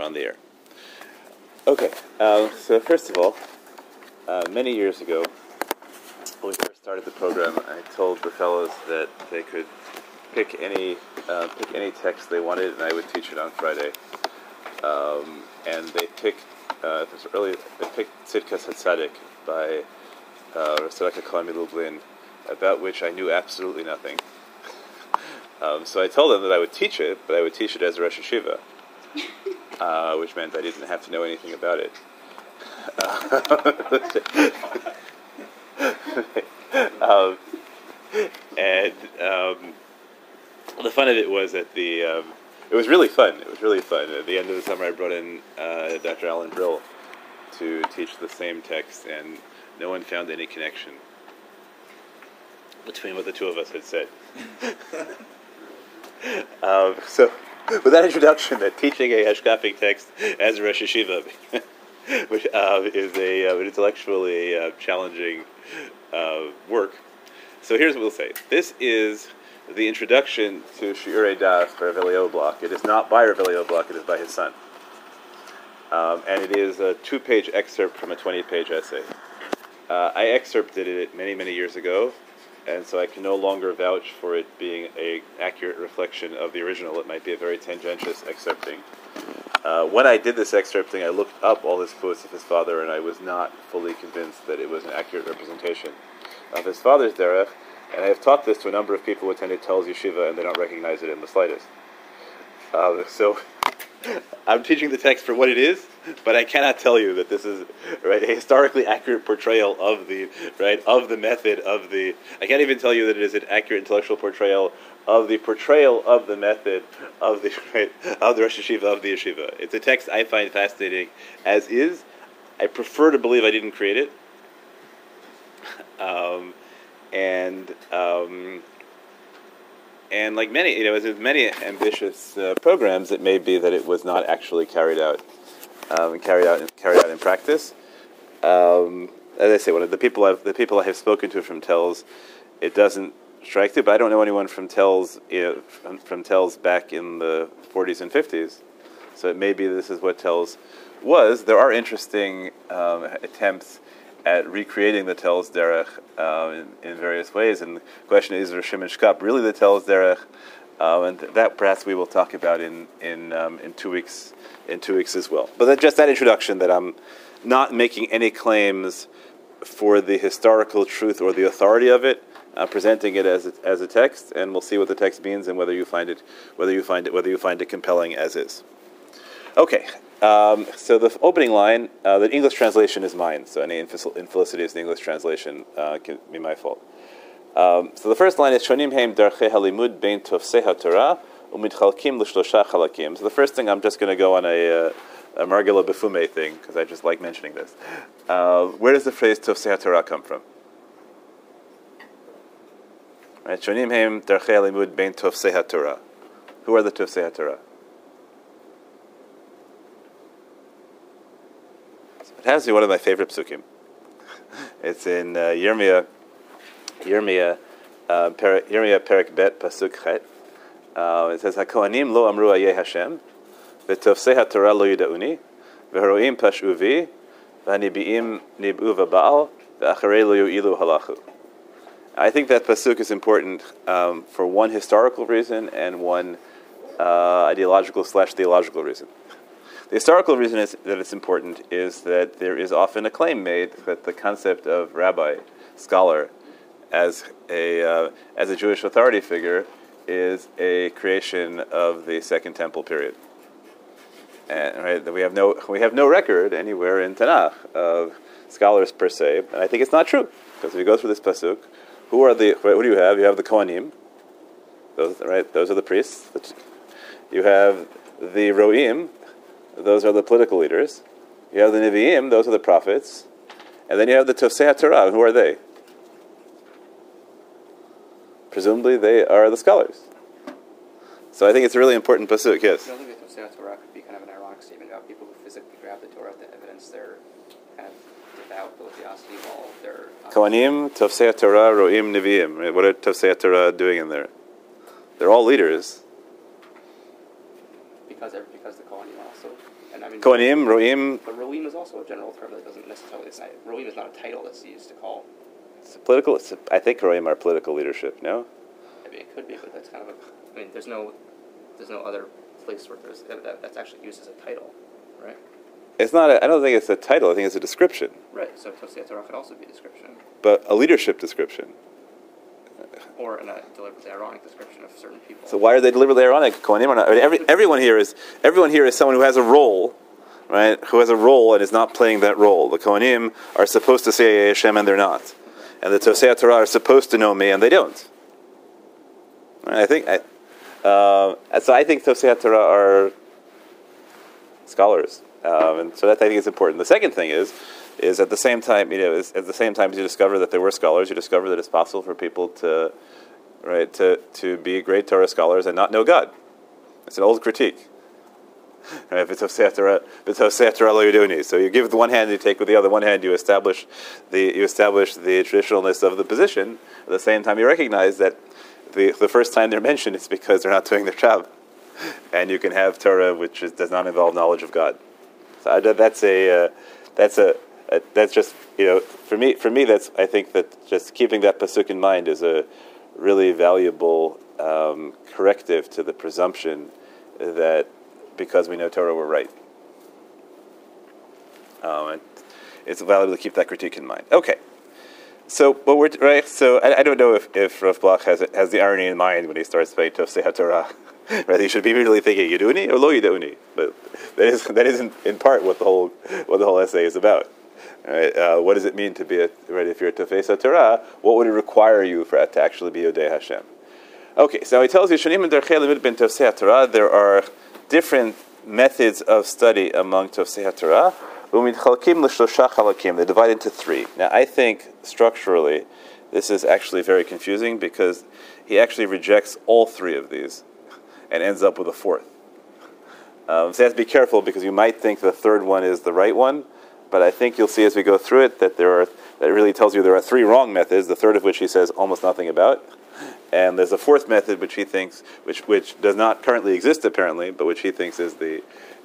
we're on the air. Okay, um, so first of all, uh, many years ago, when we first started the program, I told the fellows that they could pick any uh, pick any text they wanted, and I would teach it on Friday. Um, and they picked uh, this early. They picked Tzidkas Hatzadik by uh, Rasaraka Kalami Lublin, about which I knew absolutely nothing. Um, so I told them that I would teach it, but I would teach it as a Rosh Yeshiva, uh, which meant I didn't have to know anything about it. um, and um, the fun of it was that the um, it was really fun. It was really fun. At the end of the summer, I brought in uh, Dr. Alan Brill to teach the same text, and no one found any connection between what the two of us had said. um, so, with that introduction, that teaching a Hashkafic text as a Rosh Yeshiva, which uh, is a uh, an intellectually uh, challenging uh, work. So here's what we'll say. This is the introduction to Shiurei Das by Rav Eliyahu Bloch. It is not by Rav Eliyahu Bloch, it is by his son. Um, and it is a two-page excerpt from a 20-page essay. Uh, I excerpted it many, many years ago, and so I can no longer vouch for it being an accurate reflection of the original. It might be a very tendentious excerpting. Uh, when I did this excerpting, I looked up all his quotes of his father, and I was not fully convinced that it was an accurate representation of his father's derech. And I have taught this to a number of people who attended Telz Yeshiva, and they don't recognize it in the slightest. Uh, so I'm teaching the text for what it is, but I cannot tell you that this is right a historically accurate portrayal of the right of the method of the. I can't even tell you that it is an accurate intellectual portrayal of the portrayal of the method of the right, of the Rosh Yeshiva of the yeshiva. It's a text I find fascinating as is. I prefer to believe I didn't create it. Um, and um, and like many, you know, as with many ambitious uh, programs, it may be that it was not actually carried out, um, and carried out, carried out in practice. Um, as I say, one of the people I've, the people I have spoken to from Telz, it doesn't strike me. But I don't know anyone from Telz you know, from, from Telz back in the 40s and 50s. So it may be this is what Telz was. There are interesting um, attempts at recreating the Telz Derech uh, in, in, various ways. And the question is, is Shimon Shkop really the Telz Derech? Uh, and that perhaps we will talk about in in um, in two weeks in two weeks as well. But that, just that introduction that I'm not making any claims for the historical truth or the authority of it. I'm presenting it as a, as a text, and we'll see what the text means and whether you find it whether you find it whether you find it compelling as is. Okay, um, so the opening line, uh, the English translation is mine, so any infelicities in the English translation uh, can be my fault. Um, so the first line is Shonim Heim Darche Halimud Bein Tofsei HaTorah Umidchalkim L'Shlosha Chalakim. So the first thing, I'm just going to go on a, uh, a Margila Befume thing, because I just like mentioning this. Uh, where does the phrase Tofsei HaTorah come from? Right, Shonim Heim Darche Halimud Bein Tofsei HaTorah. Who are the Tofsei HaTorah? It has to be one of my favorite psukim. it's in uh, Yirmiyah, Yirmiyah, uh, Yirmiyah Perik Bet Pasuk Chet. Uh, it says, "HaKohanim lo amru ayeh Hashem, v'tofsei haTorah lo yidauni, v'haroim pashuvi, v'hanibiim nibu v'baal, v'acharei lo yu'ilu halachu." I think that pasuk is important um, for one historical reason and one uh, ideological slash theological reason. The historical reason is, that it's important is that there is often a claim made that the concept of rabbi, scholar, as a, uh, as a Jewish authority figure is a creation of the Second Temple period. And right, we have no we have no record anywhere in Tanakh of scholars per se, and I think it's not true because if you go through this pasuk, who are the what do you have? You have the Kohanim, those right? Those are the priests. You have the Roim, those are the political leaders. You have the Nevi'im, those are the prophets. And then you have the Tofsei Torah, who are they? Presumably they are the scholars. So I think it's a really important pasuk, yes. I think the Torah could be kind of an ironic statement about people who physically grab the Torah to evidence their kind of devout religiosity while they're... Uh, Kohanim, Tofsei Torah, Roim, Nevi'im. What are Tofsei Torah doing in there? They're all leaders. Because, because the Kohanim also and I mean. Kohanim, Roim, But Roim is also a general term that doesn't necessarily. It's not, Roim is not a title that's used to call. It's political. It's, I think Roim are political leadership. No, Maybe it could be, but that's kind of a. I mean, there's no, there's no other place where there's that, that- that's actually used as a title, right? it's not. A, I don't think it's a title. I think it's a description, Right. So Tofsei Torah could also be a description, but a leadership description. or in a deliberately ironic description of certain people. So why are they deliberately ironic? Kohanim or not? I mean, every, everyone here is everyone here is someone who has a role, right? Who has a role and is not playing that role. The Kohanim are supposed to say Hashem and they're not, and the Tofsei Torah are supposed to know me and they don't. I think I, uh, so I think Tofsei Torah are scholars, um, and so that I think is important. The second thing is. Is at the same time, you know, at the same time as you discover that there were scholars, you discover that it's possible for people to, right, to, to be great Torah scholars and not know God. It's an old critique. So you give with one hand, you take with the other. One hand, you establish the you establish the traditionalness of the position. At the same time, you recognize that the the first time they're mentioned, it's because they're not doing their job, and you can have Torah which is, does not involve knowledge of God. So I, that's a uh, that's a, a that's just you know for me for me that's I think that just keeping that pasuk in mind is a really valuable um, corrective to the presumption that because we know Torah we're right. Um, it's valuable to keep that critique in mind. Okay. So, but we're right. So, I, I don't know if, if Rav Bloch has has the irony in mind when he starts by Tofsei HaTorah. Right, he should be really thinking Yuduni or Lo Yuduni, but that is that is in, in part what the whole what the whole essay is about. Right? Uh, what does it mean to be a right? If you're a Tofes Torah, what would it require you for to actually be Yodei Hashem? Okay, so he tells you Shanim and Derchei Limit ben Tofsei Torah. There are different methods of study among Tofsei Torah. They divide into three. Now, I think structurally, this is actually very confusing because he actually rejects all three of these and ends up with a fourth. Um, so you have to be careful because you might think the third one is the right one, but I think you'll see as we go through it that there are that really tells you there are three wrong methods. The third of which he says almost nothing about, and there's a fourth method which he thinks which which does not currently exist apparently, but which he thinks is the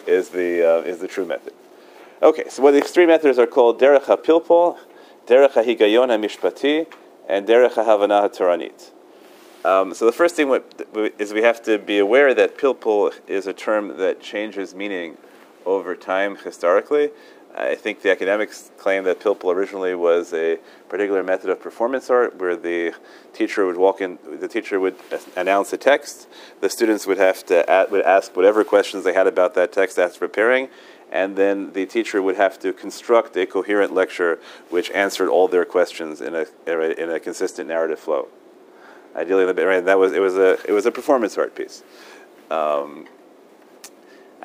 is the uh, is the true method. Okay, so what these three methods are called derech hapilpol, derech hahigayon hamishpati, and derech hahavana hatoranit. Um, so the first thing is we have to be aware that pilpul is a term that changes meaning over time historically. I think the academics claim that pilpul originally was a particular method of performance art where the teacher would walk in, the teacher would announce a text, the students would have to a would ask whatever questions they had about that text after preparing, and then the teacher would have to construct a coherent lecture which answered all their questions in a in a consistent narrative flow. Ideally, right, that was it was a it was a performance art piece. Um,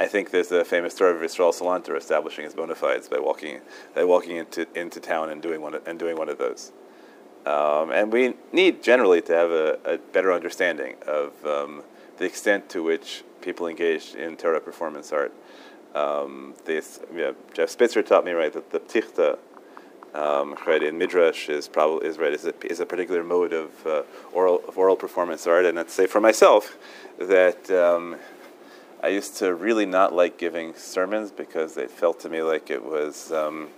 I think there's a famous story of Israel Salanter establishing his bona fides by walking by walking into into town and doing one of, and doing one of those. Um, and we need generally to have a, a better understanding of um, the extent to which people engaged in Torah performance art. Um, this, Jeff Spitzer taught me right that the ptichta um, in midrash is probably is right is a, is a particular mode of uh, oral of oral performance art, and I'd say for myself that um, I used to really not like giving sermons because it felt to me like it was um,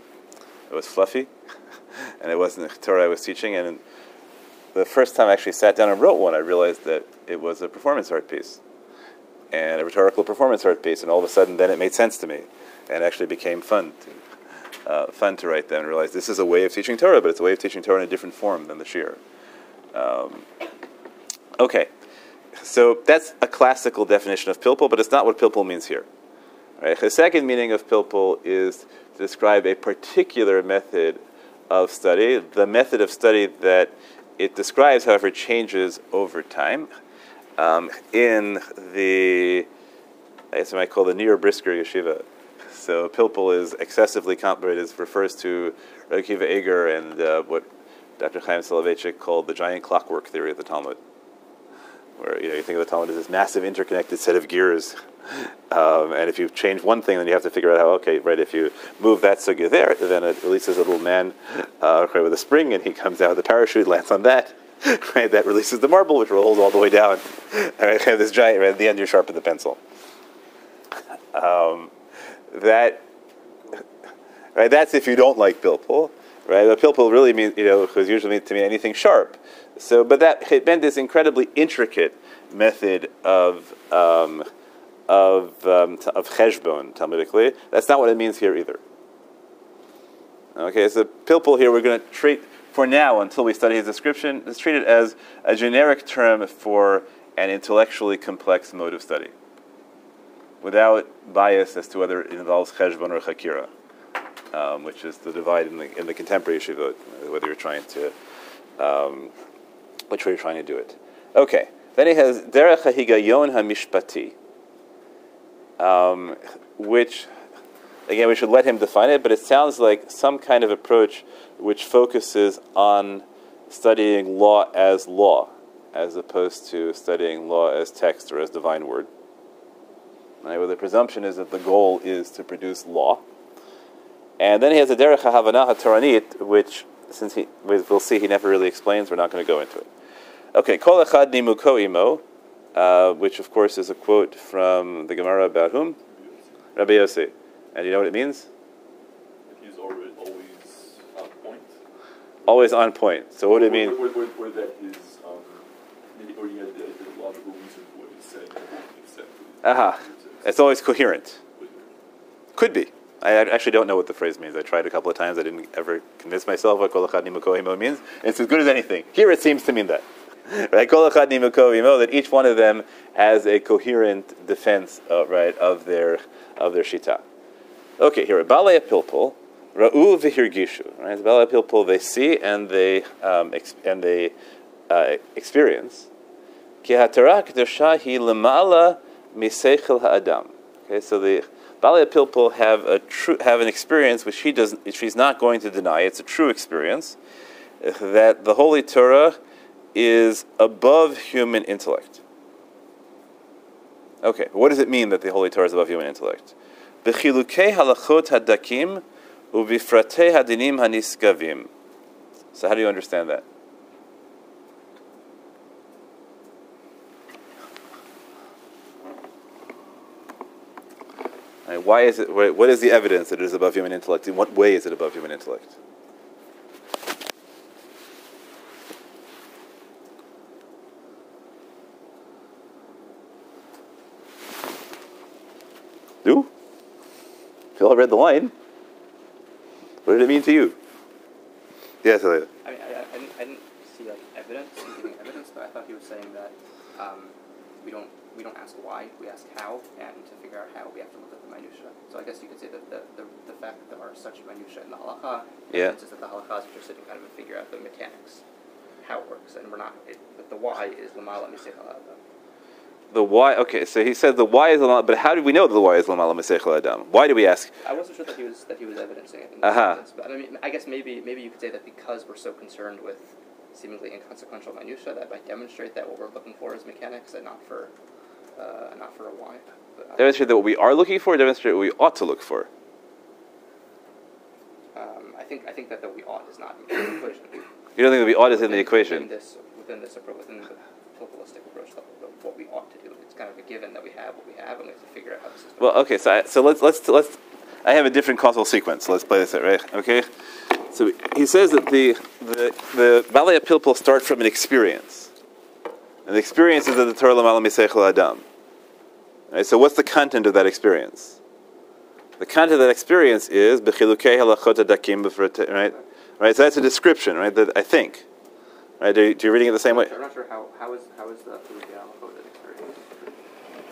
it was fluffy, and it wasn't the Torah I was teaching. And the first time I actually sat down and wrote one, I realized that it was a performance art piece and a rhetorical performance art piece, and all of a sudden, then it made sense to me, and actually became fun. To, uh, fun to write them and realize this is a way of teaching Torah, but it's a way of teaching Torah in a different form than the Shir. Um, okay, so that's a classical definition of pilpul, but it's not what pilpul means here. Right? The second meaning of pilpul is to describe a particular method of study. The method of study that it describes, however, changes over time. Um, in the, I guess I might call the Nir Brisker Yeshiva, so pilpul is excessively complicated. It refers to Rabbi Akiva Eger and uh, what Dr. Haym Soloveitchik called the giant clockwork theory of the Talmud, where you know you think of the Talmud as this massive interconnected set of gears, um, and if you change one thing, then you have to figure out how. Okay, right. If you move that sugya there, then it releases a little man uh, with a spring, and he comes out with a parachute, lands on that. Right, that releases the marble, which rolls all the way down. Right, have this giant. Right, at the end, you sharpen the pencil. Um, that right? That's if you don't like pilpul, right? But pilpul really means you know because usually means to mean anything sharp. So, but that meant this incredibly intricate method of um, of um, of cheshbon talmudically. That's not what it means here either. Okay, so pilpul here we're going to treat for now until we study his description. Let's treat it as a generic term for an intellectually complex mode of study, without bias as to whether it involves cheshbon or chakira um, which is the divide in the, in the contemporary yeshivot, whether you're trying to, um, which way you're trying to do it. Okay, then he has derech hahigayon hamishpati, um, which, again, we should let him define it, but it sounds like some kind of approach which focuses on studying law as law, as opposed to studying law as text or as divine word. Right, where the presumption is that the goal is to produce law and then he has a derech havanah toranit, which, since he, we'll see, he never really explains. We're not going to go into it. Okay, kol echad nimuko imo, uh, which of course is a quote from the Gemara about whom? Rabbi Yossi. And you know what it means? He's always, always on point. Always on point. So what do it mean? Or, or, or, or that um, maybe, or he had a logical reason for what he said. Except Aha. It's always coherent. Could be. I actually don't know what the phrase means. I tried a couple of times. I didn't ever convince myself what kol means. It's as good as anything. Here it seems to mean that. Right? Kol that each one of them has a coherent defense, uh, right, of their of their shita. Okay, here, balei pilpul, ra'u v'hirgishu. Right, balei pilpul they see and they um, and they uh, experience. Ki hatara kedusha hi lemala miseichel ha'adam. Okay, so the Balei Pilpul have a true have an experience which she doesn't she's not going to deny. It's a true experience that the Holy Torah is above human intellect. Okay, what does it mean that the Holy Torah is above human intellect? Halachot hadakim hadinim haniskavim. So how do you understand that? Why is it? What is the evidence that it is above human intellect? In what way is it above human intellect? Do? You all read the line. What did it mean to you? Yes, Elliot. I mean, I, I, didn't, I didn't see like evidence, giving evidence, but I thought he was saying that um, we don't we don't ask why, we ask how, and to figure out how, we have to look at the minutia. So I guess you could say that the, the, the fact that there are such minutia in the halacha Yeah. is that the halacha is interested in kind of figure out the mechanics, how it works, and we're not. It, but the why is lamala misechal adam. The why. Okay, so he said the why is lamala, but how do we know the why is lamala mesechel adam? Why do we ask? I wasn't sure that he was that he was evidencing it. Uh-huh. but I mean, I guess maybe maybe you could say that because we're so concerned with seemingly inconsequential minutia, that might demonstrate that what we're looking for is mechanics and not for uh, not for a why. But, uh, Demonstrate that what we are looking for. Demonstrate what we ought to look for. um, I think I think that the we ought is not in the equation. You don't think that we ought is in the equation? Within this within this within the pluralistic approach, the, the, what we ought to do. It's kind of a given that we have what we have, and we have to figure out how system. Well, okay, so I, so let's let's let's. I have a different causal sequence. Let's play this out, right? Okay. So he says that the the the Balei Pilpul start from an experience, and the experience is that the Torah Lamala Miseichel Adam. Right, so what's the content of that experience? The content of that experience is bechilukei halachot adakim right? Right. So that's a description, right? That I think. Right? Do you, do you reading it the same way? I'm not sure how, how is how is the experience.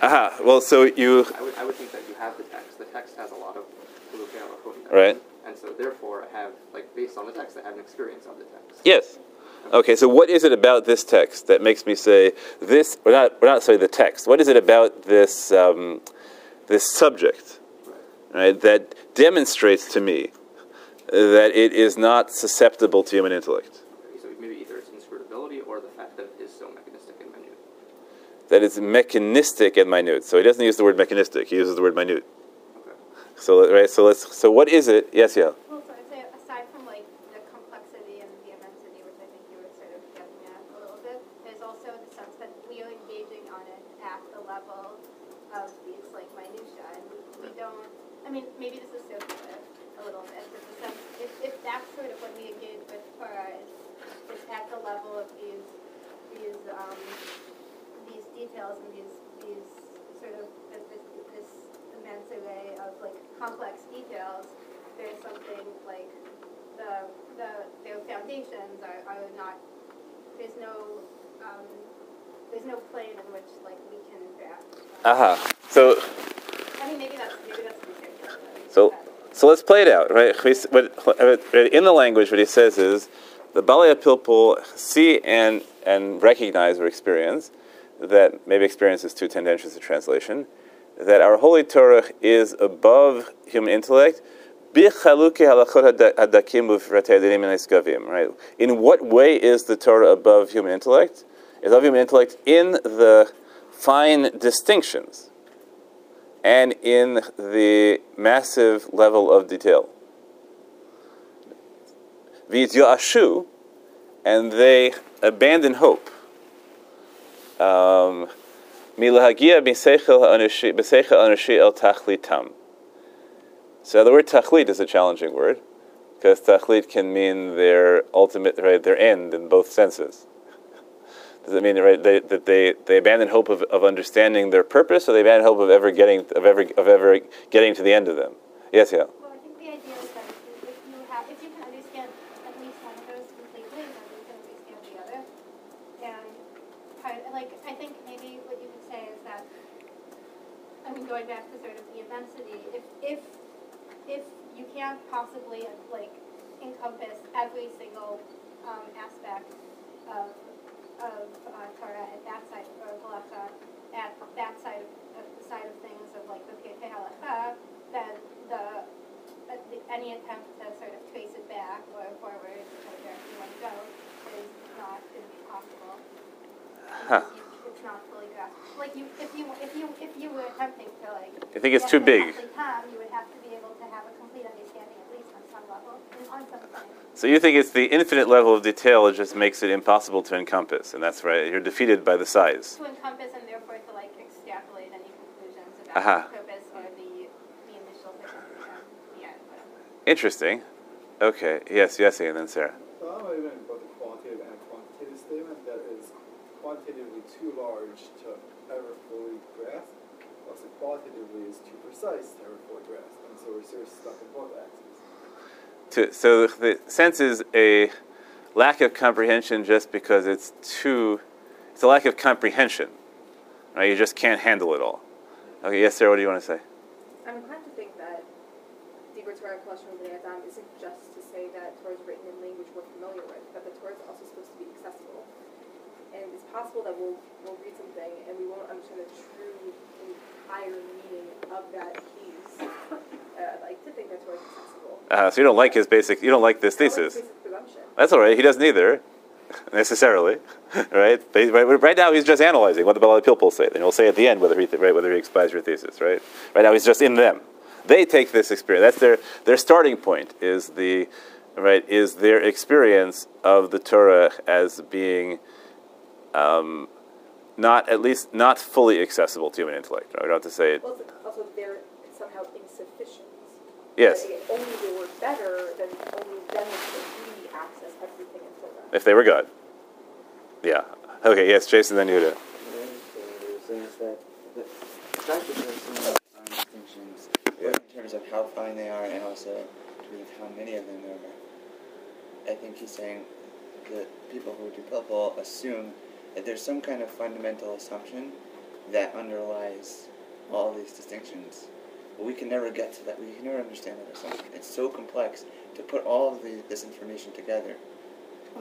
Aha. Well, so you I would, I would think that you have the text. The text has a lot of. Right. And so therefore, I have like based on the text, I have an experience of the text. Yes. Okay, so what is it about this text that makes me say this? We're not, we're not sorry, the text. What is it about this um, this subject, right, that demonstrates to me that it is not susceptible to human intellect? So maybe either it's inscrutability or the fact that it is so mechanistic and minute. That it's mechanistic and minute. So he doesn't use the word mechanistic; he uses the word minute. Okay. So right, so let's. So what is it? Yes, yeah. Well, so I'd say aside from like the complexity and the immensity, which I think you were sort of getting at a little bit, there's also the sense that we are engaging on it at the level of these like minutia, and we, we don't. I mean, mean, maybe this is circular a little bit, but the sense, if, if that's sort of when we engage with Torah, is, is at the level of these, these, um, these details and these, these sort of, this, this this immense array of like complex details, there's something like the, the, their foundations are, are not, there's no, um, there's no plane in which like we can. Aha. So I mean, maybe that's, maybe that's but- So- so let's play it out, right? Chris- What, what- in the language, what he says is the Balei Pilpul see and and recognize or experience that maybe experience is too tendentious a translation. That our holy Torah is above human intellect. Bichaluke halachot hadakim ufratei adinim eskavim, Right? In what way is the Torah above human intellect? Is above human intellect in the fine distinctions and in the massive level of detail. V'yityoashu, and they abandon hope. Um. So the word tachlit is a challenging word because tachlit can mean their ultimate, right, their end in both senses. Does it mean they, that they, they abandon hope of, of understanding their purpose, or they abandon hope of ever getting of ever of ever getting to the end of them? Yes, yeah. I think the idea is that if you, can understand at least one of those completely, then you can understand the other. And like, I think maybe what you could say is that, I mean, going back to sort of the immensity, if, if, if you can't possibly, like, encompass every single, um, aspect of, of, uh, Torah at that side, or halacha, at that side of, of the side of things of like the Pirkei halacha, then the, uh, the, any attempt to sort of trace it back or forward, whichever direction you want to go, is not going to be possible. Huh. You- It's not fully grasped. Like you, if you, if you, if you were attempting to like. I think it's too big. Tom, you would have to be able to have a complete understanding at least on some level, and on something. So you think it's the infinite level of detail that just makes it impossible to encompass, and that's right. You're defeated by the size. To encompass and therefore to like extrapolate any conclusions Aha. about the purpose or the, the initial purpose and the end. Interesting. Okay. Yes. Yes. And then Sarah. So I'm not even about the qualitative and quantitative statement that is quantitatively too large to ever fully grasp, also qualitatively is too precise to ever fully grasp, and so we're sort of stuck in both axes. To, so the sense is a lack of comprehension just because it's too. It's a lack of comprehension, right? You just can't handle it all. Okay. Yes, Sarah. What do you want to say? I'm inclined to think that Dibre Torah Collection of the Adam isn't just to say that Torah is written in language we're familiar with, but the Torah is also supposed to be accessible. And it's possible that we'll, we'll read something and we won't understand the true entire meaning of that piece. I'd like to think that Torah is accessible. Uh, so you don't like his basic. You don't like this like thesis. presumption. That's all right. He doesn't either, necessarily, right? Right? Right now, he's just analyzing what the Balei Pilpul say. Then he'll say at the end whether he th- right, whether he expies your thesis, right? Right now, he's just in them. They take this experience. That's their their starting point. Is the right? Is their experience of the Torah as being um, not at least not fully accessible to human intellect. Right? We don't have to say it. Well, also insufficient. Yes, if only they were better, then only then could we access everything in Torah. if they were God. Yeah. Okay. Yes, Jason. Then you do. The other thing they were saying is that the fact that there's so many fine distinctions, Yeah. in terms of how fine they are and also in terms of how many of them there are, I think he's saying that people who do Pilpul assume that there's some kind of fundamental assumption that underlies all these distinctions. But we can never get to that. We can never understand that assumption. It's so complex to put all of the, this information together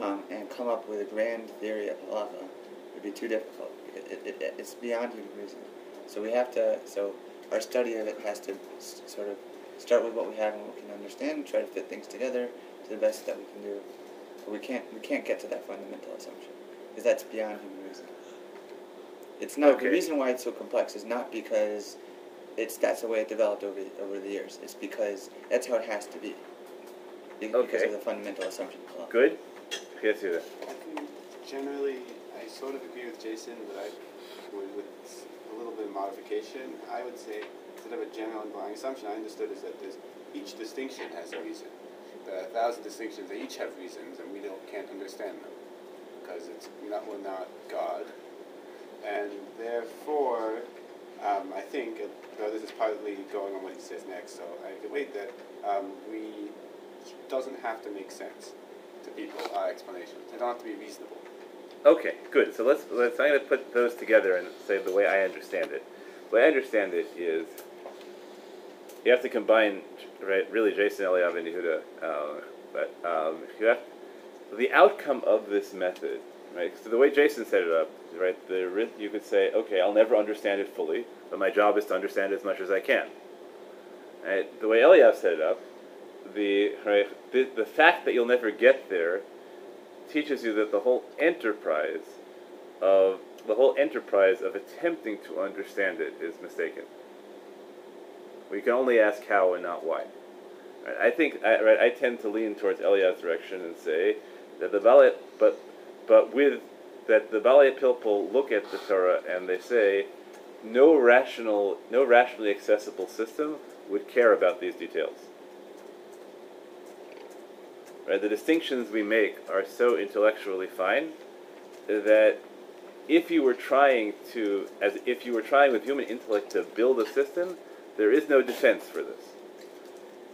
um, and come up with a grand theory of halacha would be too difficult. It, it, it, it's beyond human reason. So we have to. So our study of it has to s- sort of start with what we have and what we can understand, and try to fit things together to the best that we can do. But we can't. We can't get to that fundamental assumption because that's beyond human reason. It's not Okay. the reason why it's so complex is not because it's that's the way it developed over over the years. It's because that's how it has to be. Be- Because Okay. of the fundamental assumption. of halacha. Good. Yes, you do. I think generally, I sort of agree with Jason, but I would, with a little bit of modification, I would say instead of a general underlying assumption, I understood is that there's, each distinction has a reason. There are a thousand distinctions, they each have reasons, and we don't, can't understand them. Because it's, not, we're not God. And therefore, um, I think, uh, though this is partly going on what he says next, so I can wait that um, we doesn't have to make sense to people, our explanations. They don't have to be reasonable. Okay, good. So let's let's. I'm going to put those together and say the way I understand it. The way I understand it is you have to combine, right? Really, Jason Eliav and Yehuda. Uh, but um, you have the outcome of this method, right? So the way Jason set it up, right? The you could say, okay, I'll never understand it fully, but my job is to understand it as much as I can. Right? The way Eliav set it up, the right, the, the fact that you'll never get there teaches you that the whole enterprise of the whole enterprise of attempting to understand it is mistaken. We can only ask how and not why. Right? I think I, right, I tend to lean towards Eliav's direction and say that the Balei, but but with that the Balei Pilpul look at the Torah and they say no rational, no rationally accessible system would care about these details. Right? The distinctions we make are so intellectually fine that if you were trying to, as if you were trying with human intellect to build a system, there is no defense for this.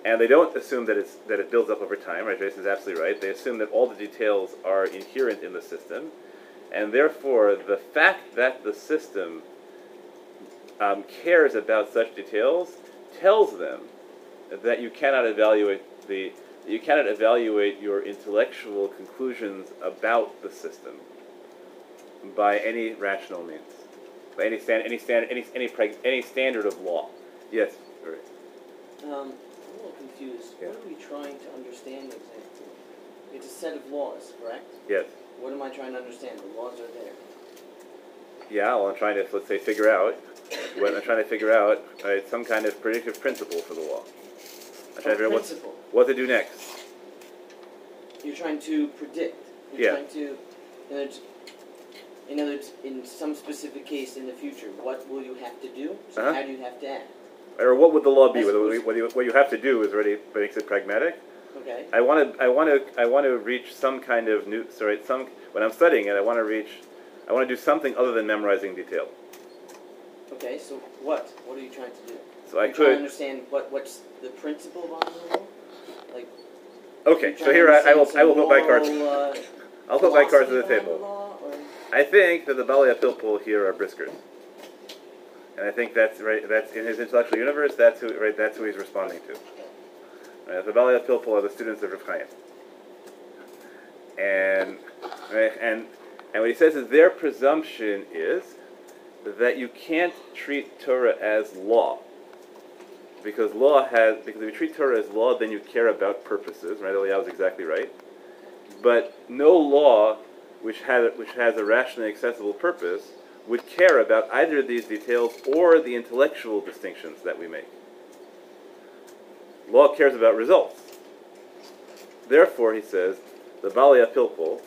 And they don't assume that it's that it builds up over time. Right? Jason's absolutely right. They assume that all the details are inherent in the system, and therefore the fact that the system um, cares about such details tells them that you cannot evaluate the you cannot evaluate your intellectual conclusions about the system by any rational means, by any stand, any stand, any any any standard of law. Yes. Right. Um, confused. Yeah. What are we trying to understand exactly? It's a set of laws, correct? Yes. What am I trying to understand? The laws are there. Yeah. Well, I'm trying to let's say figure out what I'm trying to figure out right, some kind of predictive principle for the law. I'm trying to figure out what, principle. what to do next. You're trying to predict. You're Yeah. trying to, in other, words, in other in some specific case in the future, what will you have to do? So Uh-huh. how do you have to act? Or what would the law be? I Whether what you, what you have to do is already makes it pragmatic. Okay. I want to, I want to, I want to reach some kind of new, sorry, some, when I'm studying it, I want to reach, I want to do something other than memorizing detail. Okay. So what? What are you trying to do? So I You're trying to could, understand what what's the principle behind the law? Like. okay, so here I, I will, I will put my cards, uh, I'll put my cards on the table. law, or- I think that the Balei Pilpul here are briskers. And I think that's right, that's in his intellectual universe, that's who, right, that's who he's responding to. Right, the Balei Pilpul are the students of Rav Chaim. And, right, and, and what he says is their presumption is that you can't treat Torah as law. Because law has, because if you treat Torah as law, then you care about purposes, right? Eliyahu is exactly right. But no law which, had, which has a rationally accessible purpose would care about either of these details or the intellectual distinctions that we make. Law cares about results. Therefore, he says, the Balei Pilpul,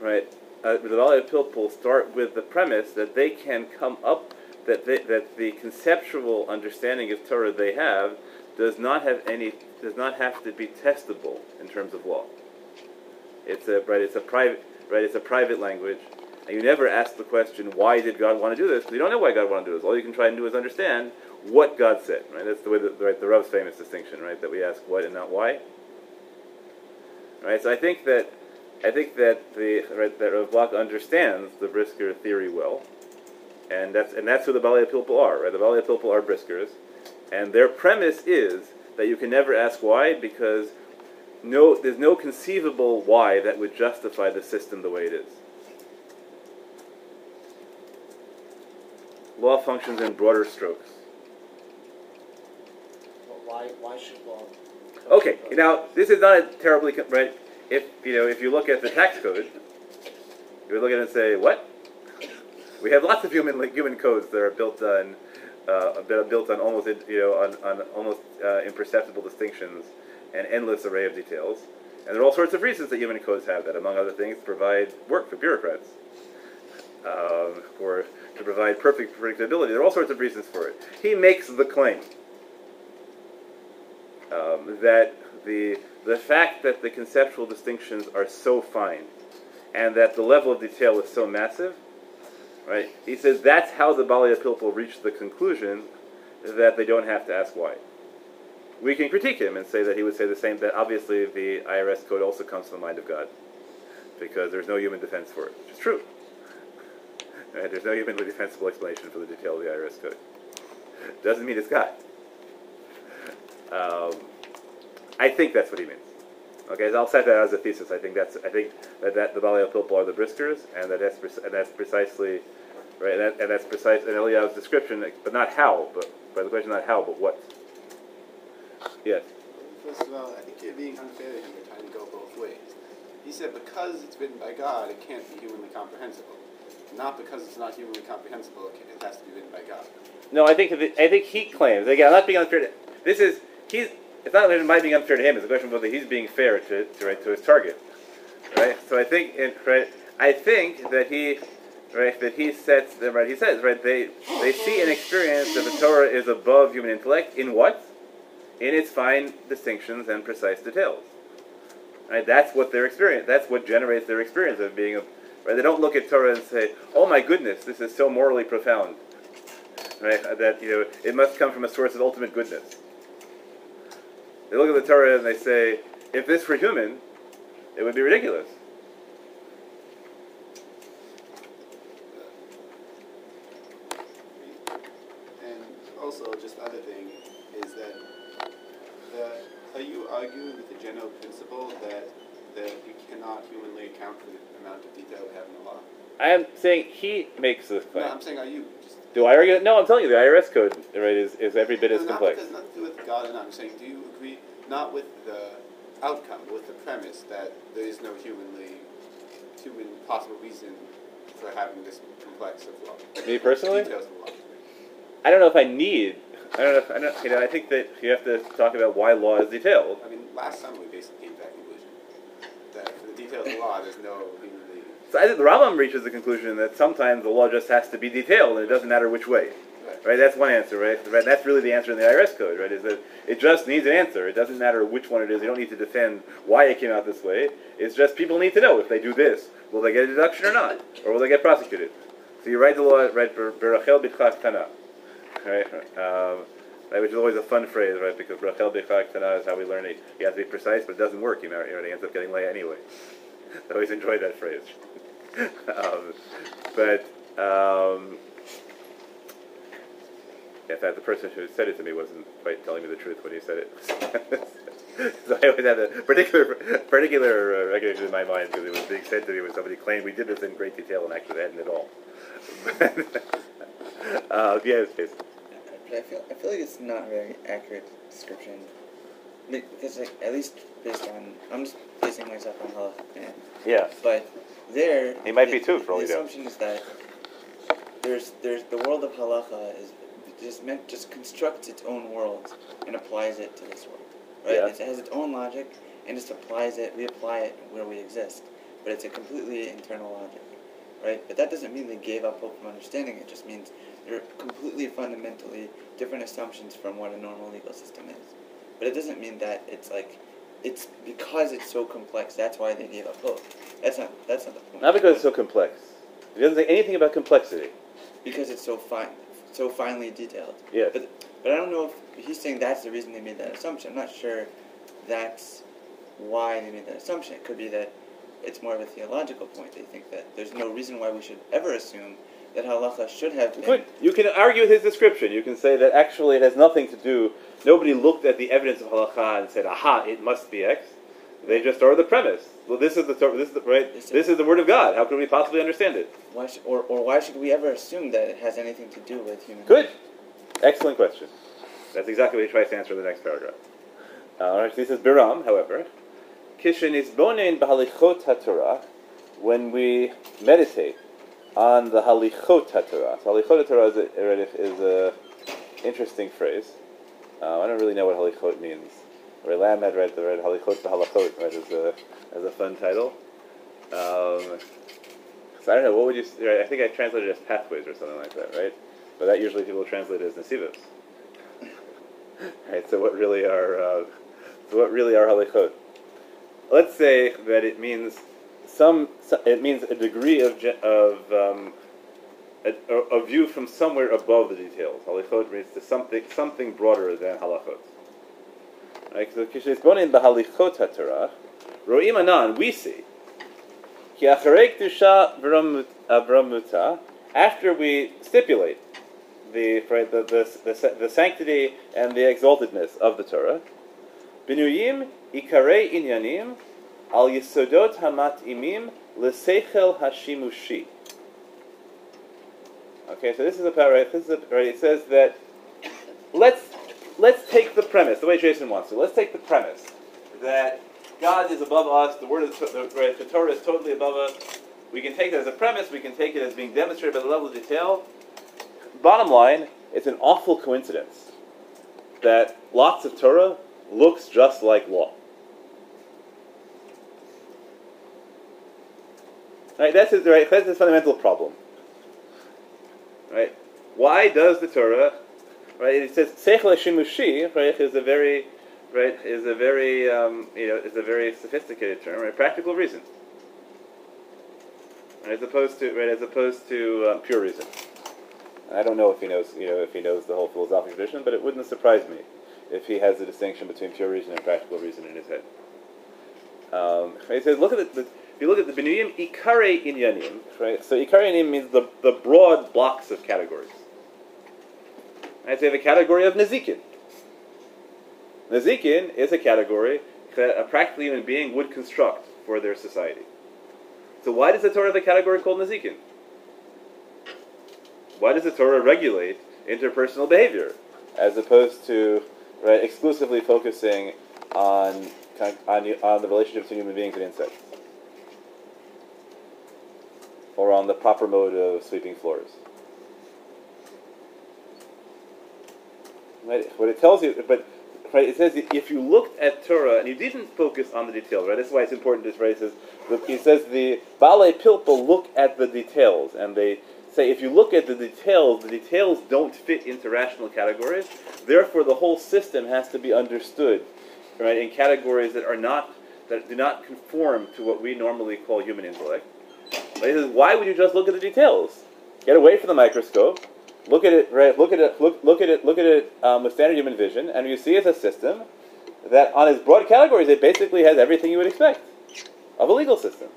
right, uh, the Balei Pilpul start with the premise that they can come up, that, they, that the conceptual understanding of Torah they have does not have any, does not have to be testable in terms of law. It's a, right, it's a private, right, it's a private language. And you never ask the question, why did God want to do this? Because you don't know why God wanted to do this. All you can try and do is understand what God said, right? That's the way that, right, the Rav's famous distinction, right? That we ask what and not why. Right? So I think that, I think that the, right, that Rav Bloch understands the Brisker theory well. And that's, and that's who the Balei Pilpul are, right? The Balei Pilpul are Briskers. And their premise is that you can never ask why because no, there's no conceivable why that would justify the system the way it is. Law functions in broader strokes. Why? Why should law? Okay, now this is not a terribly right. If you know, if you look at the tax code, you would look at it and say, "What? We have lots of human like, human codes that are built on uh, that are built on almost you know on, on almost uh, imperceptible distinctions and endless array of details." And there are all sorts of reasons that human codes have that, among other things, provide work for bureaucrats, um, or to provide perfect predictability. There are all sorts of reasons for it. He makes the claim um, that the the fact that the conceptual distinctions are so fine and that the level of detail is so massive, right? He says that's how the Balei Pilpul reached the conclusion that they don't have to ask why. We can critique him and say that he would say the same, that obviously the IRS code also comes from the mind of God because there's no human defense for it, is true. Right? There's no humanly defensible explanation for the detail of the IRS code. Doesn't mean it's God. Um, I think that's what he means. Okay, so I'll set that as a thesis. I think that's I think that, that the Balei Pilpul are the briskers, and that that's, and that's precisely right, and, that, and that's precise in Eliyahu's description, but not how. But by the question, not how, but what. Yes. First of all, I think you're being unfair to him. You're trying to go both ways. He said because it's written by God, it can't be humanly comprehensible. Not because it's not humanly comprehensible, it, has to be written by God. No, I think I think he claims again. I'm not being unfair. To, this is he's. It's not it might be unfair to him. It's a question of whether he's being fair to, to right to his target, right? So I think in, right. I think that he right that he sets them right. He says right they they see and experience that the Torah is above human intellect in what? In its fine distinctions and precise details. Right. That's what their experience. That's what generates their experience of being. Right. They don't look at Torah and say, "Oh my goodness, this is so morally profound." Right. That you know it must come from a source of ultimate goodness. They look at the Torah and they say, if this were human, it would be ridiculous. And also, just other thing is that the, are you arguing with the general principle that that you cannot humanly account for the amount of detail we have in the law? I am saying he makes this No. I'm saying are you just Do I argue? No, I'm telling you, the IRS code right is, is every bit as No, complex. because nothing to do with God and I'm saying, do you agree not with the outcome, but with the premise that there is no humanly human possible reason for having this complex of law? Me personally, law. I don't know if I need. I don't know. If, I don't. You know, I think that you have to talk about why law is detailed. I mean, last time we basically came to that conclusion. That for the details of law, there's no. So I think the Rambam reaches the conclusion that sometimes the law just has to be detailed, and it doesn't matter which way. Right. Right, that's one answer, right? Right, that's really the answer in the IRS code, right? Is that it just needs an answer. It doesn't matter which one it is. You don't need to defend why it came out this way. It's just people need to know if they do this, will they get a deduction or not, or will they get prosecuted? So you write the law, right? Berachel bitchak tana, right? Um, right? Which is always a fun phrase, right? Because berachel bitchak tana is how we learn it. You have to be precise, but it doesn't work. You know, you know, it ends up getting lay anyway. I always enjoyed that phrase. um, but um, in fact, the person who said it to me wasn't quite telling me the truth when he said it. so I always had a particular particular uh, recognition in my mind because it was being said to me when somebody claimed we did this in great detail and actually hadn't at all. uh, yes. But I feel I feel like it's not a very accurate description. Be- Because like at least based on I'm just basing myself on halakha, yeah. Yeah. But there He might the, be too, for all the assumption is that there's there's the world of halacha is just meant just constructs its own world and applies it to this world. Right? Yeah. It has its own logic and just applies it we apply it where we exist. But it's a completely internal logic. Right? But that doesn't mean they gave up hope from understanding it just means they're completely fundamentally different assumptions from what a normal legal system is. But it doesn't mean that it's like it's because it's so complex. That's why they gave up hope. That's not. That's not the point. Not because it's so complex. It doesn't say anything about complexity. because it's so fine, so finely detailed. Yeah. But but I don't know if he's saying that's the reason they made that assumption. I'm not sure that's why they made that assumption. It could be that it's more of a theological point. They think that there's no reason why we should ever assume that halacha should have been. Good. You can argue with his description. You can say that actually it has nothing to do. Nobody looked at the evidence of halacha and said, "Aha, it must be X." They just are the premise. Well, this is the this is the right. This is the word of God. How could we possibly understand it? Why sh- or or why should we ever assume that it has anything to do with human? Good. Excellent question. That's exactly what he tries to answer in the next paragraph. Uh, all right, this is Biram, however. Kishin is bonin b'halichot haTorah, when we meditate on the halichot haTorah. So halichot haTorah is a, is a interesting phrase. Uh, I don't really know what halichot means. Rav Lamm had read the read halichot b'halachot right, as a as a fun title. Um, So I don't know. What would you? Right, I think I translated it as pathways or something like that, right? But that usually people translate it as nesivos. right. So what really are? Uh, so what really are halichot? Let's say that it means some, it means a degree of, of um, a, a, view from somewhere above the details. Halichot means to something, something broader than halachot. Right? So, in the halichot haTorah, ro'im anan, we see. Ki tusha, avramuta, uh, after we stipulate the, right, the, the, the, the, sanctity and the exaltedness of the Torah, binuyim ikare inyanim al yisodot hamat imim leseichel hashimushi. Okay, so this is a right. This is a, right. It says that let's let's take the premise the way Jason wants to. Let's take the premise that God is above us. The word is the, right, the Torah is totally above us. We can take it as a premise. We can take it as being demonstrated by the level of detail. Bottom line, it's an awful coincidence that lots of Torah looks just like law. Right, that's his, right. That's his fundamental problem. Right? Why does the Torah? Right? It says seichel shimushi. Right? Is a very right is a very um, you know is a very sophisticated term. Right? Practical reason. Right? As opposed to right as opposed to um, pure reason. I don't know if he knows you know if he knows the whole philosophical tradition, but it wouldn't surprise me if he has the distinction between pure reason and practical reason in his head. Um. He says, look at the, the if you look at the binuyim ikare inyanim, right? So ikare inyanim means the, the broad blocks of categories. Right? So you have a category of nazikin. Nazikin is a category that a practical human being would construct for their society. So why does the Torah have a category called nazikin? Why does the Torah regulate interpersonal behavior as opposed to right, exclusively focusing on, on, on the relationship between human beings and insects? Or on the proper mode of sweeping floors. Right? What it tells you, but right, it says if you looked at Torah and you didn't focus on the detail, right? That's why it's important. This right, he says the Balei Pilpul look at the details, and they say if you look at the details, the details don't fit into rational categories. Therefore, the whole system has to be understood, right, in categories that are not that do not conform to what we normally call human intellect. But he says, why would you just look at the details? Get away from the microscope. Look at it, right? Look at it. Look, look at it. Look at it um, with standard human vision, and you see it's a system that, on its broad categories, it basically has everything you would expect of a legal system.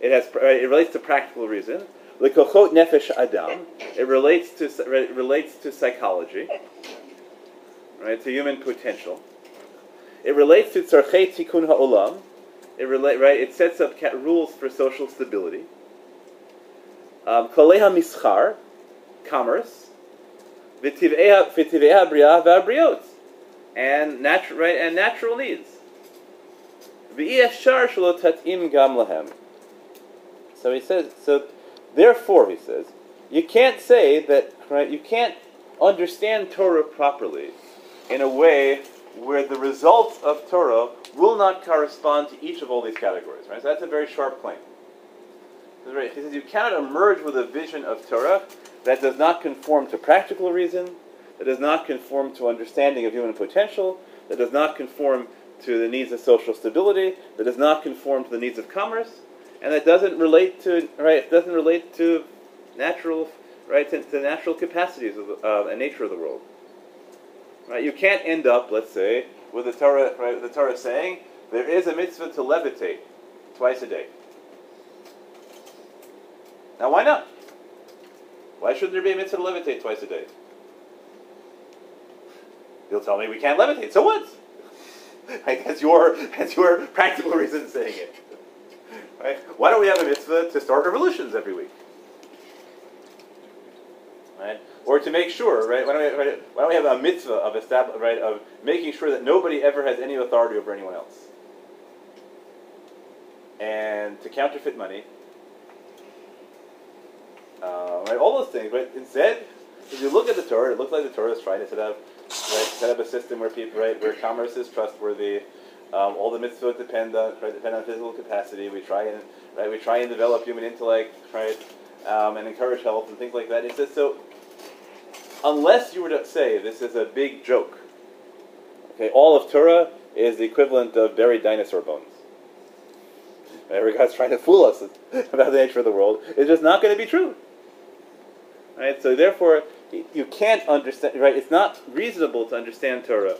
It has. right, It relates to practical reason. Likochot nefesh adam. It relates to it relates to psychology, right? To human potential. It relates to tzarchei tikkun ha'olam. It relate right. It sets up ca- rules for social stability. Um, Kaleha mischar, commerce. V'tivei bria v'abriot, and natural right and natural needs. V'iyashar shelo tatim gam lahem. So he says. So therefore, he says, you can't say that right. You can't understand Torah properly in a way where the results of Torah will not correspond to each of all these categories. Right? So that's a very sharp claim. He says you cannot emerge with a vision of Torah that does not conform to practical reason, that does not conform to understanding of human potential, that does not conform to the needs of social stability, that does not conform to the needs of commerce, and that doesn't relate to right doesn't relate to natural right to, to natural capacities of the, uh, and nature of the world. Right? You can't end up, let's say, with the Torah, right, the Torah saying there is a mitzvah to levitate twice a day. Now, why not? Why shouldn't there be a mitzvah to levitate twice a day? You'll tell me we can't levitate. So what? That's your that's your practical reason saying it. Right? Why don't we have a mitzvah to start revolutions every week? Right? Or to make sure, right? Why don't we, why don't we have a mitzvah of estab- right, of making sure that nobody ever has any authority over anyone else? And to counterfeit money, uh, right? All those things, right? Instead, if you look at the Torah, it looks like the Torah is trying to set up, right, set up a system where people, right, where commerce is trustworthy, Um, all the mitzvot depend on right, depend on physical capacity. We try and right we try and develop human intellect, right, um, and encourage health and things like that. It says so. Unless you were to say this is a big joke, okay, all of Torah is the equivalent of buried dinosaur bones. Every guy's trying to fool us about the nature of the world. It's just not going to be true. Right? So therefore, you can't understand. Right? It's not reasonable to understand Torah.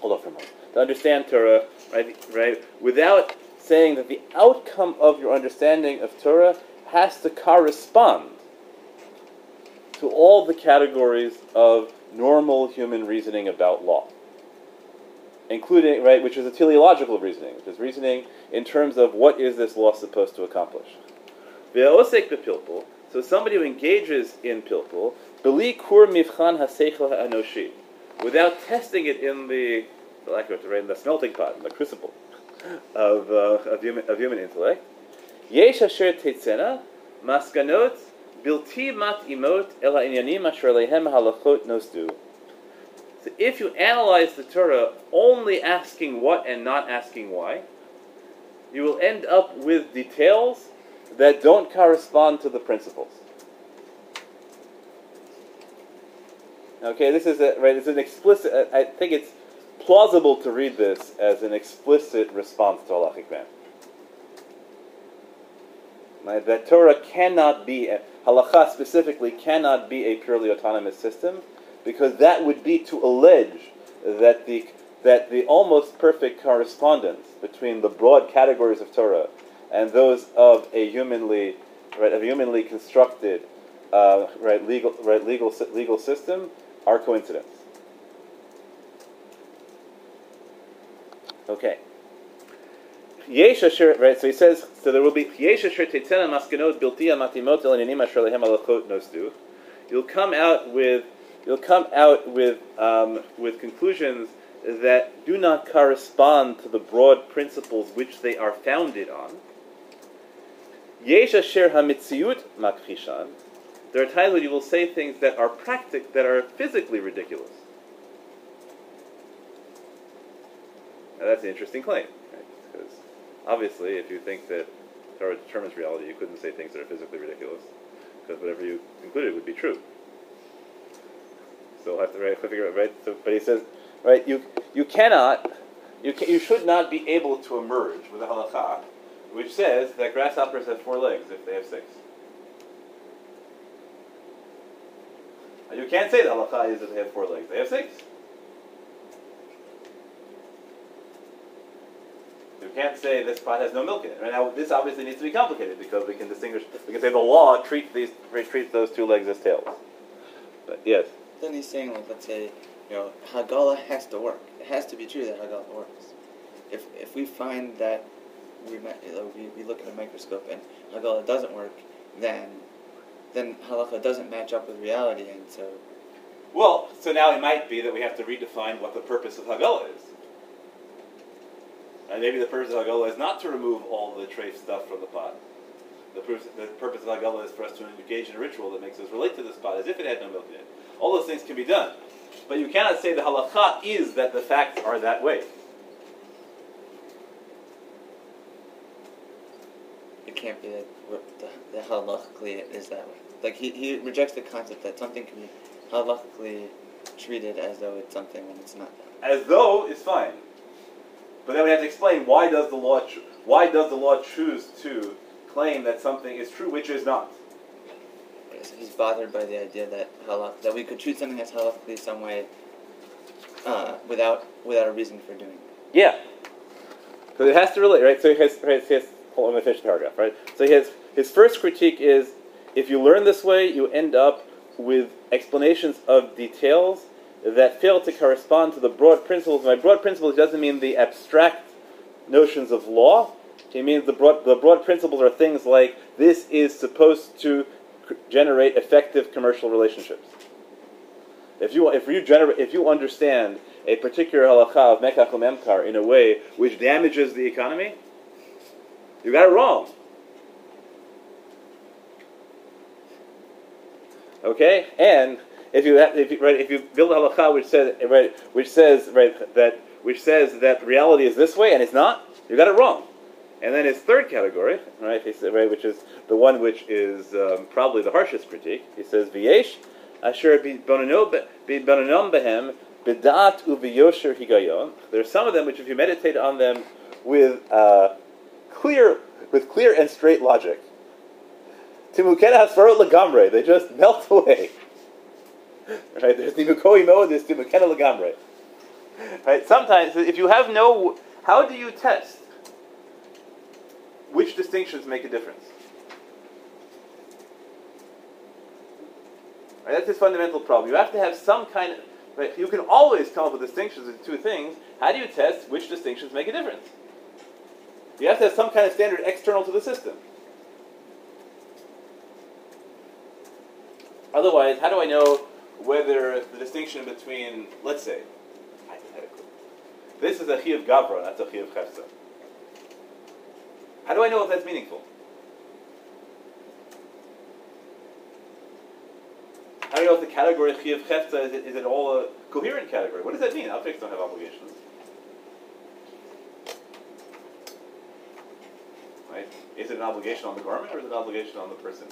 Hold on for a moment. To understand Torah, right? Right? Without saying that the outcome of your understanding of Torah has to correspond to all the categories of normal human reasoning about law including right, which is a teleological reasoning, which is reasoning in terms of what is this law supposed to accomplish. Ve'osek. So somebody who engages in pilpul, mivchan ha'anoshi, without testing it in the like right, in the smelting pot, in the crucible of, uh, of, human, of human intellect. Asher tetzena maskanot bilti mat imot ela inyanim asher lehem halachot nosdu. So if you analyze the Torah only asking what and not asking why, you will end up with details that don't correspond to the principles. Okay, this is a, right. It's an explicit. I think it's plausible to read this as an explicit response to halachic man. Right, that Torah cannot be halacha specifically cannot be a purely autonomous system because that would be to allege that the that the almost perfect correspondence between the broad categories of Torah and those of a humanly right, of a humanly constructed uh, right legal right legal legal system are coincidence. Okay. Yesh right, so he says, so there will be, matimot. You'll come out with you'll come out with, um, with conclusions that do not correspond to the broad principles which they are founded on. Yesh asher hamitziut. There are times when you will say things that are practic, that are physically ridiculous. Now that's an interesting claim, obviously, if you think that Torah determines reality, you couldn't say things that are physically ridiculous, because whatever you included would be true. So we'll have to right, figure out right. So, but he says, right, you you cannot, you can, you should not be able to emerge with a halacha, which says that grasshoppers have four legs if they have six. You can't say the halacha is that they have four legs; they have six. You can't say this pot has no milk in it. Right now, this obviously needs to be complicated because we can distinguish. We can say the law treats these treats those two legs as tails. But yes. Then he's saying, like, let's say, you know, Hagala has to work. It has to be true that Hagala works. If if we find that we we, we look at a microscope and Hagala doesn't work, then then halacha doesn't match up with reality, and so. Well, so now it might be that we have to redefine what the purpose of Hagala is. And maybe the purpose of Hagala is not to remove all the trace stuff from the pot. The, purpose, the purpose of Hagala is for us to engage in a ritual that makes us relate to this pot as if it had no milk in it. All those things can be done. But you cannot say the halacha is that the facts are that way. It can't be that the, the halachically is that way. Like he, he rejects the concept that something can be halachically treated as though it's something when it's not. As though is fine. But then we have to explain why does the law cho- why does the law choose to claim that something is true which is not. So he's bothered by the idea that halach, that we could treat something as halachically some way uh, without without a reason for doing it. Yeah. Because it has to relate, right? So he has, right, he has hold on, let me finish the paragraph, right? So he has, his first critique is if you learn this way, you end up with explanations of details that fail to correspond to the broad principles. By broad principles, it doesn't mean the abstract notions of law. It means the broad, the broad principles are things like this is supposed to generate effective commercial relationships. If you, if you, generate, if you understand a particular halacha of mekach memkar in a way which damages the economy, you got it wrong. Okay, and if you, have, if you right, if you build a halacha which says right, which says right that which says that reality is this way and it's not, you got it wrong. And then his third category, right, he said, right, which is the one which is um, probably the harshest critique. He says, "V'yesh asher b'bonanom behem b'dat u'v'yosher higayon." There are some of them which, if you meditate on them with uh, clear, with clear and straight logic, timukena hasfarot lagamre, they just melt away. Right? There's nimukoi mo, there's timukena lagamre. Right? Sometimes, if you have no, how do you test? Which distinctions make a difference? Right, that's his fundamental problem. You have to have some kind of. Right, you can always come up with distinctions of two things. How do you test which distinctions make a difference? You have to have some kind of standard external to the system. Otherwise, how do I know whether the distinction between, let's say, this is a chi of gavra, that's a chi of chefsa. How do I know if that's meaningful? How do I know if the category of chi of chefza is, is it all a coherent category? What does that mean? Objects don't have obligations. Right? Is it an obligation on the garment or is it an obligation on the person?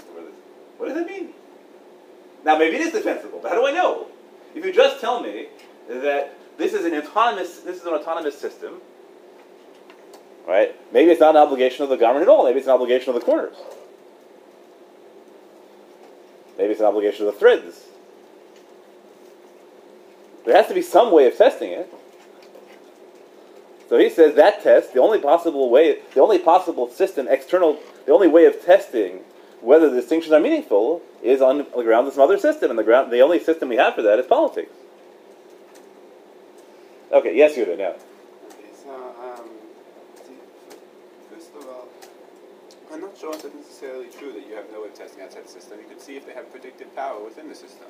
What does that mean? Now, maybe it is defensible, but how do I know? If you just tell me that this is an autonomous, this is an autonomous system, right? Maybe it's not an obligation of the government at all. Maybe it's an obligation of the corners. Maybe it's an obligation of the threads. There has to be some way of testing it. So he says that test, the only possible way, the only possible system, external, the only way of testing whether the distinctions are meaningful is on the grounds of some other system, and the ground, the only system we have for that is politics. Okay, yes, Yuda, now. Okay, so, um, first of all, I'm not sure it's necessarily true that you have no way of testing outside the system. You could see if they have predictive power within the system.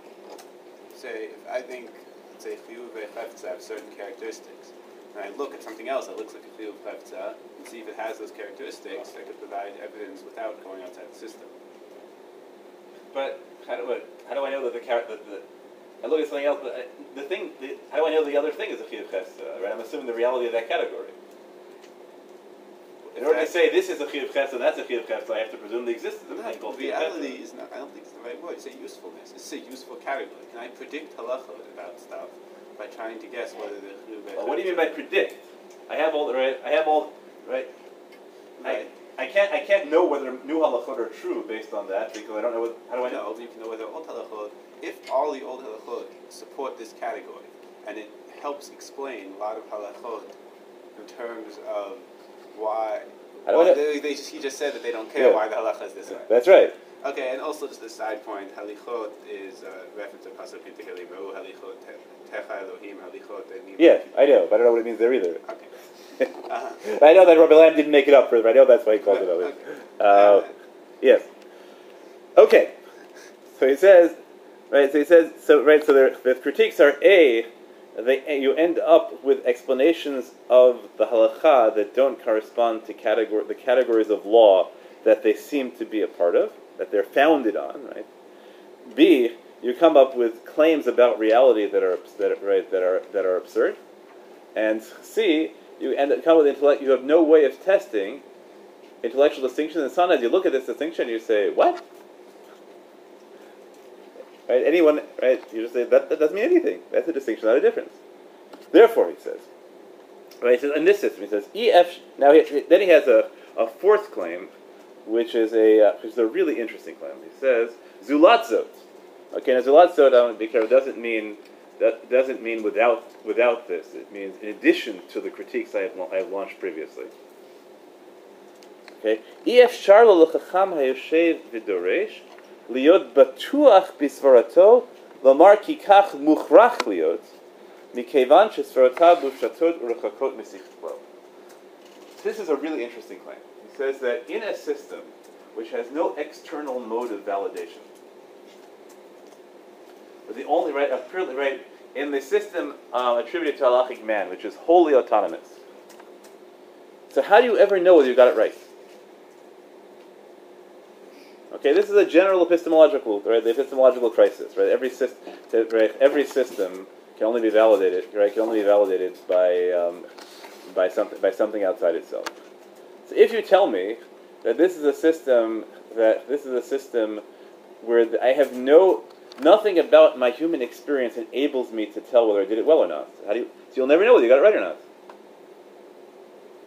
Say, if I think, say, chiyuv vechefza have certain characteristics, and I look at something else that looks like a chiyuv vechefza, and see if it has those characteristics, I could provide evidence without going outside the system. But how do I, how do I know that the character, the, the, I look at something else, but I, the thing, the, how do I know the other thing is a chiyuv chesed, uh, right? I'm assuming the reality of that category. In order to say this is a chiyuv chesed and that's a chiyuv chesed, I have to presume the existence of a thing called reality is not, I don't think it's the right word. It's a usefulness. It's a useful category. Can I predict halachot about stuff by trying to guess whether the chiyuv Well, what do you mean by predict? I have all the right. I have all right. Right. I can't. I can't know whether new halachot are true based on that because I don't know. What, how do I know? know, you can know whether old halachot, if all the old halachot support this category, and it helps explain a lot of halachot in terms of why. I why they, they just, he just said that they don't care Yeah. why the halacha is this way. That's right. Okay, and also just a side point, halichot is a reference to pasuk in Tehillim, halichot techa Elohim halichot. Yeah, I know, but I don't know what it means there either. Okay. I know that Rabbi Lamm didn't make it up for. I know that's why he called it Okay. Uh, yes. Okay. So he says, right? So he says, so right. So there, the critiques are a. They, you end up with explanations of the halacha that don't correspond to categor- the categories of law that they seem to be a part of, that they're founded on, right? B, you come up with claims about reality that are that right that are that are absurd, and C, you end up come with intellect. You have no way of testing intellectual distinction. And sometimes you look at this distinction, you say, "What?" Right? Anyone? Right? You just say that, that doesn't mean anything. That's a distinction, not a difference. Therefore, he says. Right? He says in this system, he says EF. Now, he, then he has a, a fourth claim, which is a uh, which is a really interesting claim. He says zulatzot. Okay, now zulatzot. I want to be careful. Doesn't mean that doesn't mean without without this. It means in addition to the critiques I have I have launched previously. Okay. This is a really interesting claim. He says that in a system which has no external mode of validation, but the only right, apparently right, in the system um, attributed to halachic man, which is wholly autonomous. So how do you ever know whether you got it right? Okay, this is a general epistemological, right? The epistemological crisis, right? Every right? Every system can only be validated, right? Can only be validated by um, by something by something outside itself. So if you tell me that this is a system that this is a system where I have no nothing about my human experience enables me to tell whether I did it well or not. How do you? So you'll never know whether you got it right or not.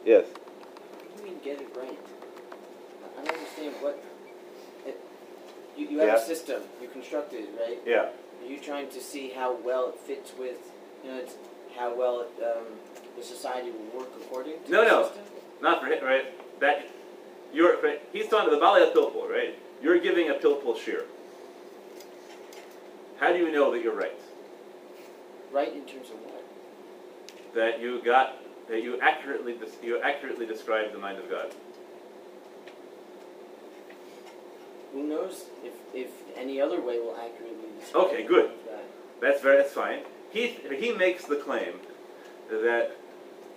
Yes. What do you mean get it right? I don't understand what. It, you, you have Yeah. a system, you constructed it, right? Yeah. Are you trying to see how well it fits with, you know, it's how well it, um, the society will work according to No, the no. system? Not for him, right? That you're right, he's talking to the Bali of Pilpul, right? You're giving a Pilpul shiur. How do you know that you're right? Right in terms of what? That you got that you accurately you accurately described the mind of God. Who knows if, if any other way will accurately describe Okay, good. God. That's very that's fine. He he makes the claim that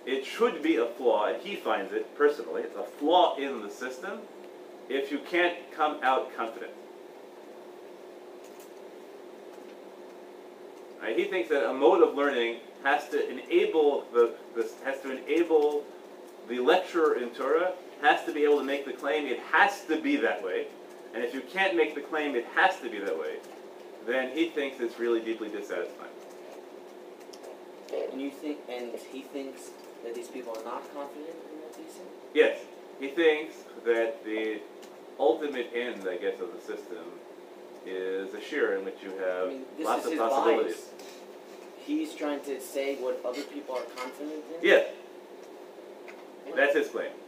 it should be a flaw, and he finds it personally. It's a flaw in the system if you can't come out confident. Right? He thinks that a mode of learning has to enable the this has to enable the lecturer in Torah has to be able to make the claim it has to be that way, and if you can't make the claim it has to be that way, then he thinks it's really deeply dissatisfying. And you think, and he thinks that these people are not confident in they say? Yes, he thinks that the ultimate end, I guess, of the system is a shiur in which you I have mean, lots of possibilities. bias. He's trying to say what other people are confident in? Yeah, that's his claim.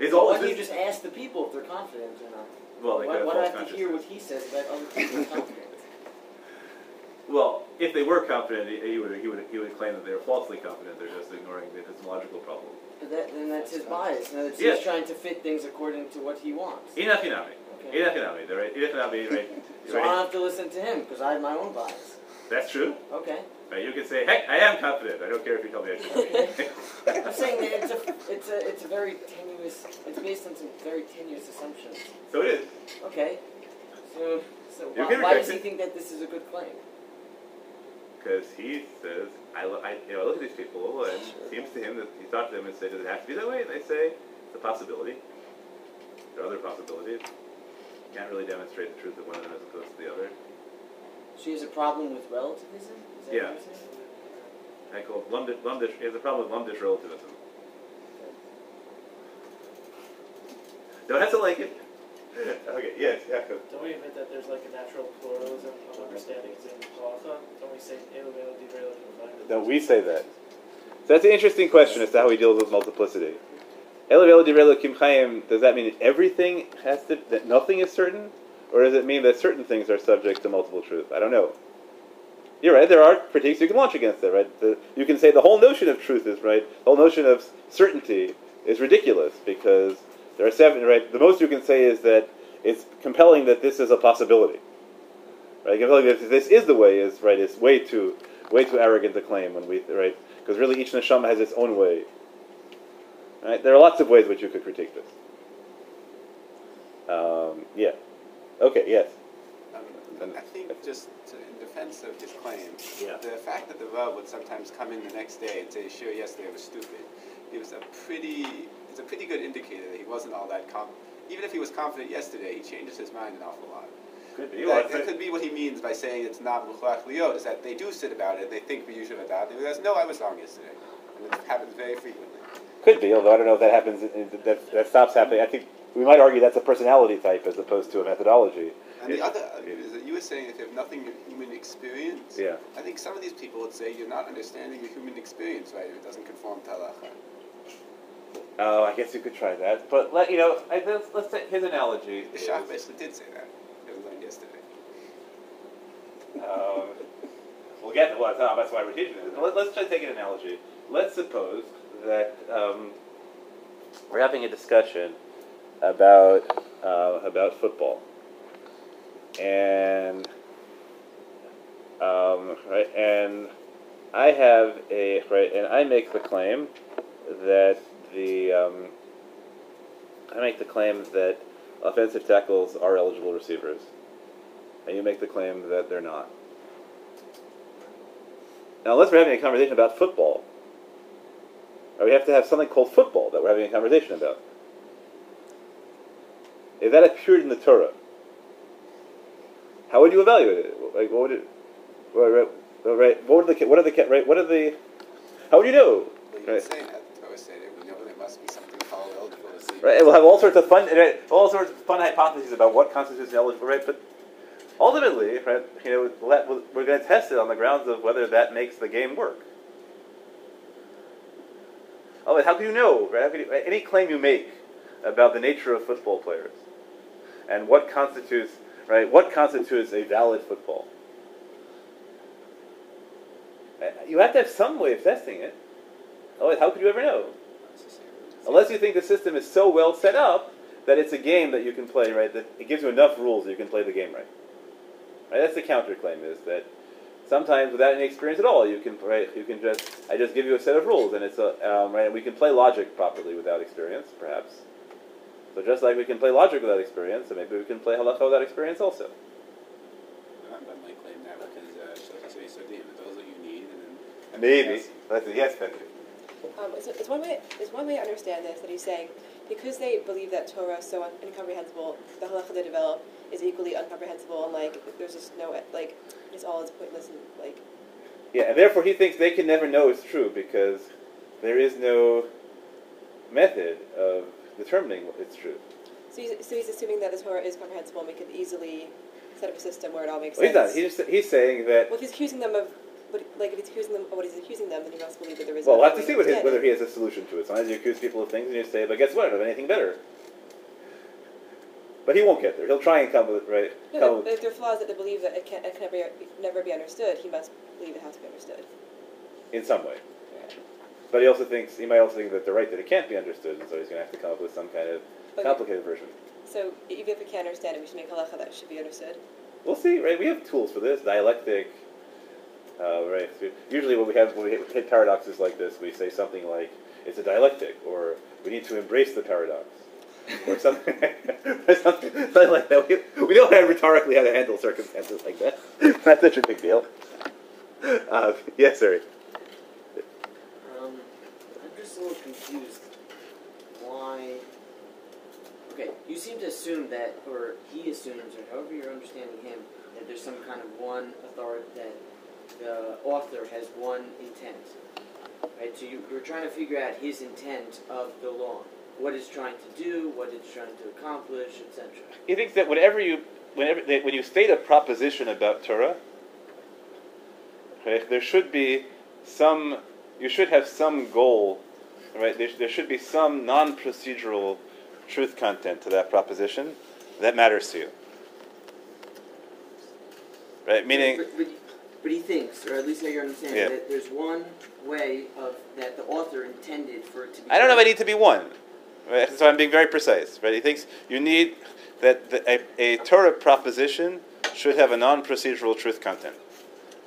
It's So all why don't you just ask the people if they're confident or not? well, they why why do I have to hear what he says about other people are confident? Well, if they were confident, he, would he would he would claim that they were falsely confident. They're just ignoring the epistemological problem. But that, then that's his bias. Now, it's Yeah. he's trying to fit things according to what he wants. Inachinami. Okay. Inachinami. They're right. Inachinami. Right. So I don't have to listen to him because I have my own bias. That's true. Okay. Right. You can say, "Heck, I am confident. I don't care if you tell me I should." I'm saying that it's a, it's a, it's a very tenuous. It's based on some very tenuous assumptions. so it is. Okay. So, so why, why does he it. think that this is a good claim? Because he says, I, lo- I, you know, I look at these people, and it seems to him that he talked to them and said, does it have to be that way? And they say, it's a possibility. There are other possibilities. Can't really demonstrate the truth of one of them as opposed to the other. She has a problem with relativism. Is that Yeah. what you're saying? I call it lumdish, lumdish, he has a problem with lumdish relativism. Don't have to like it. Okay, yes, Yaakov. Don't we admit that there's like a natural pluralism of understandings in halacha? Don't we say "Elu v'elu divrei Elohim"? No, we say that. So that's an interesting question as to how he deals with multiplicity. Does that mean everything has to, that nothing is certain? Or does it mean that certain things are subject to multiple truth? I don't know. You're right, there are critiques you can launch against that, right? The, you can say the whole notion of truth is right, the whole notion of certainty is ridiculous because there are seven, right? The most you can say is that it's compelling that this is a possibility. Right? Compelling that this is the way is, right, is way too, way too arrogant to claim when we, right? Because really each neshama has its own way. Right? There are lots of ways which you could critique this. Um, yeah. Okay, yes. Um, I think just to, in defense of his claim, Yeah. the fact that the Rav would sometimes come in the next day and say, "Sure, yesterday I was stupid," it was a pretty, it's a pretty good indicator that he wasn't all that confident. Even if he was confident yesterday, he changes his mind an awful lot. Could be. That, that could be what he means by saying it's not muchlach liot, is that they do sit about it, they think we b'yushav adat, they realize, no, I was wrong yesterday. And it happens very frequently. Could be, although I don't know if that happens, in- that, that stops happening. I think we might argue that's a personality type as opposed to a methodology. And It- the other is that you were saying if you have nothing in human experience, Yeah. I think some of these people would say you're not understanding your human experience, right? If it doesn't conform to halacha. Oh, I guess you could try that. But, let, you know, I, let's, let's take his analogy. The Shach basically did say that. It was learned yesterday. Um, we'll get well, that's, that's why we're teaching it. Let, let's try to take an analogy. Let's suppose that um, we're having a discussion about uh, about football, and um, right, and I have a right, and I make the claim that the um, I make the claim that offensive tackles are eligible receivers and you make the claim that they're not. Now, unless we're having a conversation about football, or we have to have something called football that we're having a conversation about. If that appeared in the Torah, how would you evaluate it? Like, what would it? Right, right, what would the what are the right? What are the? How would you know? Well, Right. saying that the Torah said it. We know there must be something called eligible to see. Right, we'll have all sorts of fun, right, all sorts of fun hypotheses about what constitutes an eligible, right? But ultimately, right, you know, we're going to test it on the grounds of whether that makes the game work. Oh, how can you know? Right? How you, any claim you make about the nature of football players and what constitutes right? What constitutes a valid football? Uh, You have to have some way of testing it. Otherwise, how could you ever know? Unless you think the system is so well set up that it's a game that you can play, right? That it gives you enough rules that you can play the game right. Right? That's the counterclaim is that sometimes without any experience at all, you can right, you can just I just give you a set of rules and it's a um, right. We can play logic properly without experience, perhaps. So just like we can play logic without experience, so maybe we can play halacha without experience also. Rambam might claim that because uh, those that you need, and Maybe. Let's. Yes, Patrick. Um, it's, it's one way. It's one way to understand this that he's saying because they believe that Torah is so un- incomprehensible, the halacha they develop is equally incomprehensible, and like there's just no like it's all is pointless and like Yeah, and therefore he thinks they can never know it's true because there is no method of determining it's true. so he's, so he's assuming that the Torah is comprehensible and we could easily set up a system where it all makes Well, he's sense. not. He's he's saying that. well, if he's accusing them of. But like, if he's accusing them of what he's accusing them, then he must believe that there is. Well, we'll have to see what his, whether he has a solution to it. Sometimes you accuse people of things and you say, but guess what? I don't have anything better. But he won't get there. He'll try and come with it, right. No, come if there are flaws that they believe that it can, it can never, never be understood, he must believe it has to be understood. in some way. But he also thinks he might also think that they're right that it can't be understood, and so he's going to have to come up with some kind of Okay. complicated version. So even if we can't understand it, we should make halacha that it should be understood. We'll see, right? We have tools for this, dialectic. Uh, right. So usually, when we have when we hit paradoxes like this, we say something like it's a dialectic, or we need to embrace the paradox, or something, or something, something like that. We, know how rhetorically how to handle circumstances like that. Not such a big deal. Uh, yes, sir. Um, I'm just a little confused. Why? Okay, you seem to assume that, or he assumes, or however you're understanding him, that there's some kind of one authority that the author has one intent. Right. So you, you're trying to figure out his intent of the law, what it's trying to do, what it's trying to accomplish, etc. He thinks that whenever you, whenever when you state a proposition about Torah, right, there should be some, you should have some goal, right? There, there should be some non-procedural truth content to that proposition that matters to you, right? Meaning, But, but, but he thinks, or at least how you're understanding, Yeah. that there's one way of that the author intended for it to be. I don't know if. I need to be one. Right? So I'm being very precise. Right? He thinks you need that the, a, a Torah proposition should have a non-procedural truth content,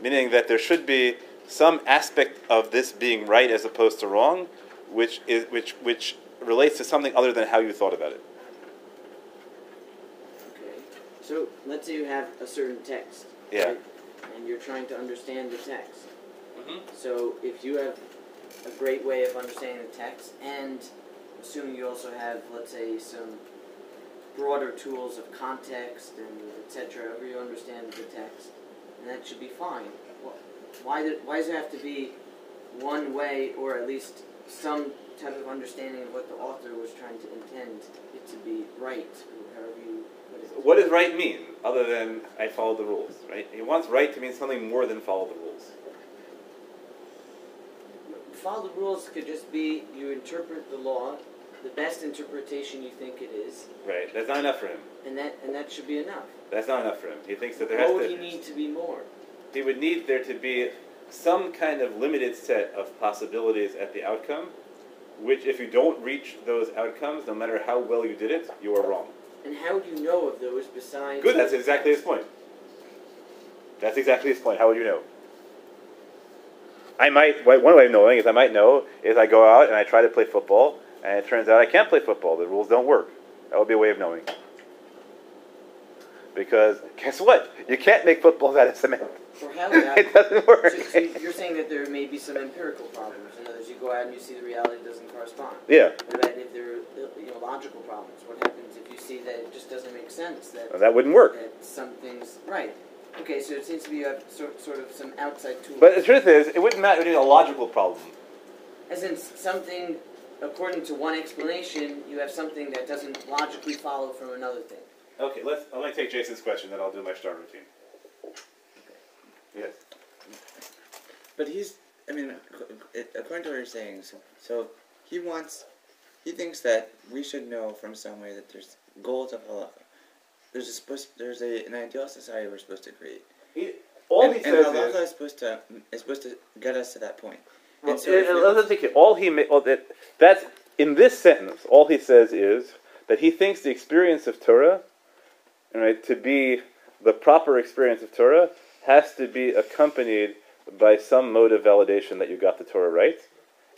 meaning that there should be some aspect of this being right as opposed to wrong, which is which which relates to something other than how you thought about it. Okay. So let's say you have a certain text. Yeah. right? And you're trying to understand the text. Mhm. So if you have a great way of understanding the text, and assuming you also have, let's say, some broader tools of context and etc., however you understand the text, and that should be fine. Why, do, why does it have to be one way, or at least some type of understanding of what the author was trying to intend it to be right, however you put it? What does right mean, other than I follow the rules? Right? He wants right to mean something more than follow the rules. Follow the rules could just be you interpret the law, the best interpretation you think it is, Right? That's not enough for him. and that and that should be enough. That's not enough for him. He thinks that there has What would to. he need to be more? he would need there to be some kind of limited set of possibilities at the outcome, which if you don't reach those outcomes, no matter how well you did it, you are wrong. And how do you know of those besides? Good, that's exactly his point. That's exactly his point. How would you know? I might, one way of knowing is I might know is I go out and I try to play football, and it turns out I can't play football. The rules don't work. That would be a way of knowing. because guess what? You can't make footballs out of cement. Or how it doesn't work. So, so you're saying that there may be some empirical problems. In other words, you go out and you see the reality doesn't correspond. Yeah, What about if there are you know, logical problems? What happens if you see that it just doesn't make sense? That well, that wouldn't work. that some things right. Okay, so it seems to be you have sort, sort of some outside tools. But the truth is, it wouldn't matter. It would be a logical problem. As in something, according to one explanation, you have something that doesn't logically follow from another thing. Okay, let's. I'm going to take Jason's question, then I'll do my star routine. Yes. But he's, I mean, ac- according to what you're saying, so, so he wants, he thinks that we should know from somewhere that there's goals of halacha. There's a supposed, there's a, an ideal society we're supposed to create. He, all and, he and says halacha is. is supposed to is supposed to get us to that point. Well, so if let's take it. All he ma- well, that, that's in this sentence. All he says is that he thinks the experience of Torah, right, to be the proper experience of Torah, has to be accompanied by some mode of validation that you got the Torah right,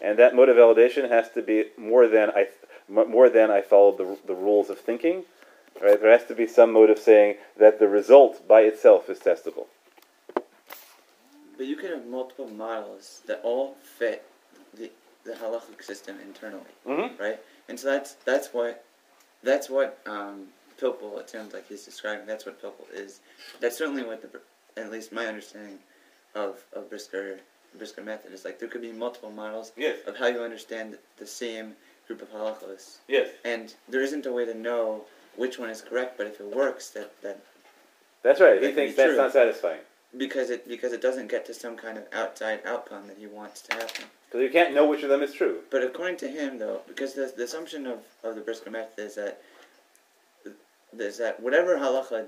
and that mode of validation has to be more than I more than I followed the, the rules of thinking. Right, there has to be some mode of saying that the result by itself is testable. But you could have multiple models that all fit the the halachic system internally, Mm-hmm. right? And so that's that's what that's what um, Pilpul. It sounds like he's describing. That's what Pilpul is. That's certainly what the at least my understanding of of Brisker Brisker method is like. There could be multiple models Yes. of how you understand the same group of halachos, Yes. and there isn't a way to know which one is correct. But if it works, that that That's right. He thinks that's true. not satisfying. Because it because it doesn't get to some kind of outside outcome that he wants to happen. Because you can't know which of them is true. But according to him, though, because the, the assumption of, of the Brisker method is that is that whatever halacha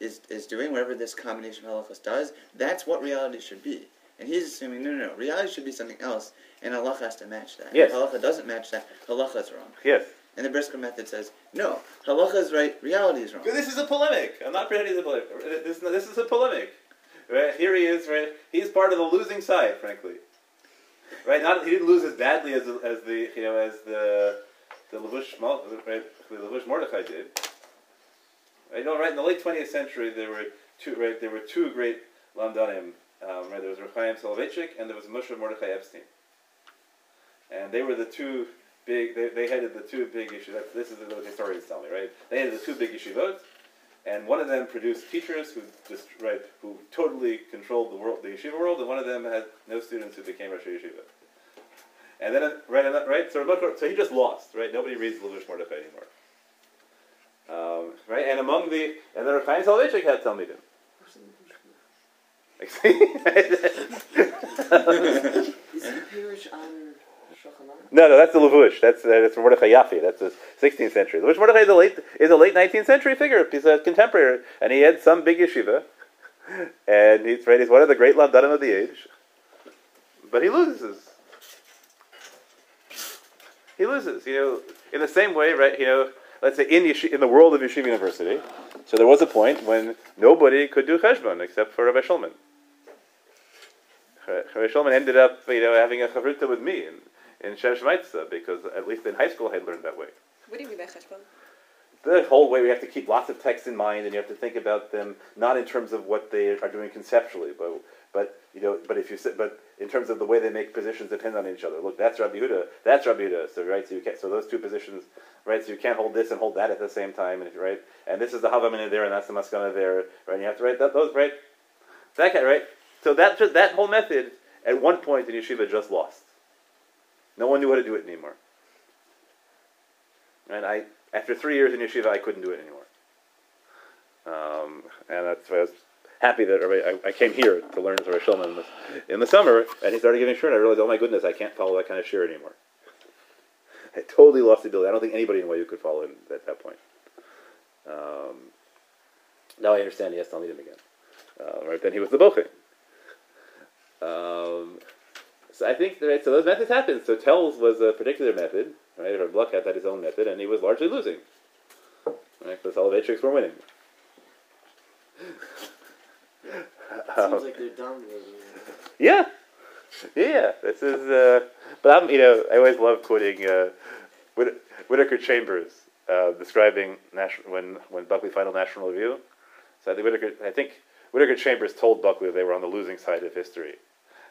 is, is doing, whatever this combination of halachas does, that's what reality should be. And he's assuming, no, no, no, reality should be something else, and halacha has to match that. Yes. If halacha doesn't match that, halacha is wrong. Yes. And the Brisker method says, no, halacha is right, reality is wrong. This is a polemic. I'm not pretending it's a polemic. This, this is a polemic. Right? Here he is. Right? He's part of the losing side, frankly. Right? Not he didn't lose as badly as the, as the you know as the the Levush right, the Mordechai did. Right? No, right. In the late 20th century, there were two right. There were two great lamdanim. Um, right? There was Reb Chaim Soloveitchik and there was Moshe Mordechai Epstein. And they were the two big. They, they headed the two big issues. This is what historians tell me, right? They headed the two big yeshivot, and one of them produced teachers who just right who totally controlled the world, the yeshiva world, and one of them had no students who became Rosh Yeshiva. And then, right, right. So, Rebbe- so he just lost, right? Nobody reads the Levush Mordechai anymore. Um, right, and among the and then Chaim Soloveitchik had Talmidim. Like, Is the Pirish on? No, no, that's the Levush. That's uh, that's Mordechai Yafi. That's the 16th century. Levush Mordechai is a late is a late 19th century figure. He's a contemporary, and he had some big yeshiva, and he's right. He's one of the great lamdanim of the age, but he loses. He loses. You know, in the same way, right? You know, let's say in yeshi- in the world of yeshiva university, so there was a point when nobody could do cheshbon except for Rabbi Shulman. Rabbi Shulman ended up, you know, having a chavruta with me in, in Shev Shmaatsa because at least in high school I had learned that way. What do you mean by cheshbon? The whole way we have to keep lots of texts in mind, and you have to think about them not in terms of what they are doing conceptually, but but you know, but if you sit, but in terms of the way they make positions depend on each other. Look, that's Rabbi Yehuda, that's Rabbi Yehuda. So right, so you can't, so those two positions, right? So you can't hold this and hold that at the same time, and if, right, and this is the Havamina there, and that's the Maskana there, right? And you have to write that those right, that right? So that just, that whole method at one point in yeshiva just lost. No one knew how to do it anymore. And I, after three years in yeshiva, I couldn't do it anymore. Um, and that's why I was happy that I, I came here to learn Torah Shulman in the, in the summer, and he started giving shiur, and I realized, oh my goodness, I can't follow that kind of shiur anymore. I totally lost the ability. I don't think anybody in YU could follow him at that point. Um, now I understand he has to meet him again. Uh, right then he was the bochim. Um, so I think right, so those methods happened. So Telz was a particular method, right? Or Bluckhat had his own method, and he was largely losing. Right, the Soloveitchiks were winning. Um, Seems like they're dominating. yeah, yeah. This is, uh, but I'm, you know, I always love quoting uh, Whit- Whitaker Chambers uh, describing national when when Buckley Final National Review, So I think Whitaker, I think Whitaker Chambers told Buckley they were on the losing side of history.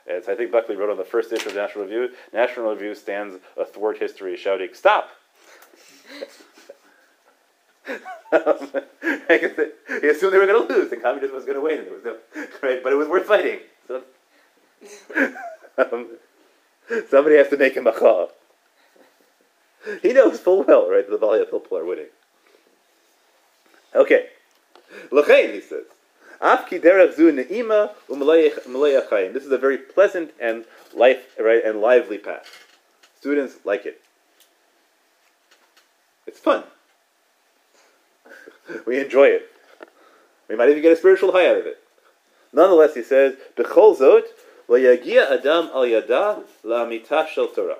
So I think Buckley wrote on the first issue of National Review. National Review stands athwart history, shouting, "Stop!" He assumed they were going to lose, and communism was going to win. And there was no, right? But it was worth fighting. So, um, somebody has to make him a call. He knows full well, right, that the Balei Pilpul are winning. Okay. L'chein, he says. Af ki derech zu ne'ima u'malei achayim. This is a very pleasant and life, right, and lively path. Students like it. It's fun. we enjoy it. We might even get a spiritual high out of it. Nonetheless, he says, "B'chol zot yagia adam al yada la'amita shel Torah."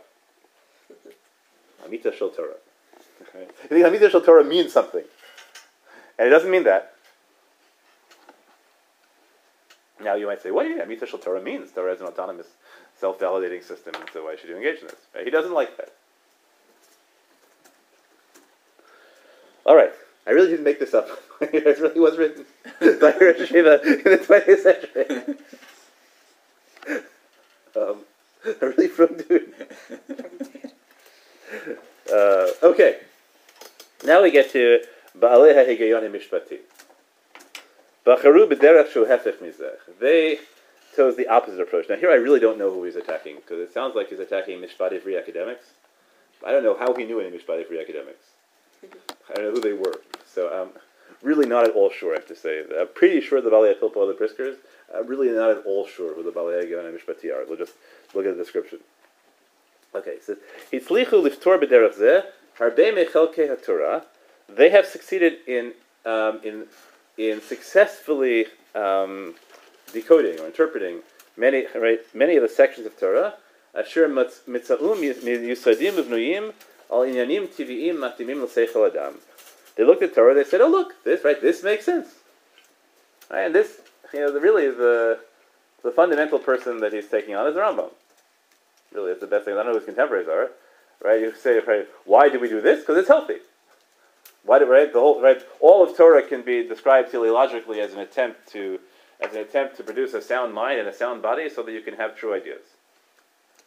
Amita shel Torah. I think Amita shel Torah means something, and it doesn't mean that. Now you might say, "What do you mean shel Torah means?" Torah is an autonomous, self-validating system, and so why should you engage in this? Right? He doesn't like that. All right. I really didn't make this up. it really was written by Rosh Yeshiva in the 20th century. um, a really from dude. uh, okay. Now we get to Ba'alei HaHigayon Mishpati. They chose the opposite approach. Now here I really don't know who he's attacking, because it sounds like he's attacking Mishpati free academics. I don't know how he knew any Mishpati free academics. I don't know who they were. So I'm really not at all sure, I have to say. I'm pretty sure the Balei Pilpul are the Briskers. I'm really not at all sure who the Balei Agion and Mishpati are. We'll just look at the description. Okay, mechelke haTorah. They have succeeded in, um, in, in successfully um, decoding or interpreting many, right, many of the sections of Torah. Asher mitza'um yusadim al inyanim matimim l'seichel adam. They looked at Torah. They said, "Oh, look, this right. This makes sense." Right, and this, you know, really the the fundamental person that he's taking on is the Rambam. Really, it's the best thing. I don't know who his contemporaries are. Right? You say, right, why do we do this? Because it's healthy. Do right? The whole right. All of Torah can be described teleologically as an attempt to as an attempt to produce a sound mind and a sound body, so that you can have true ideas.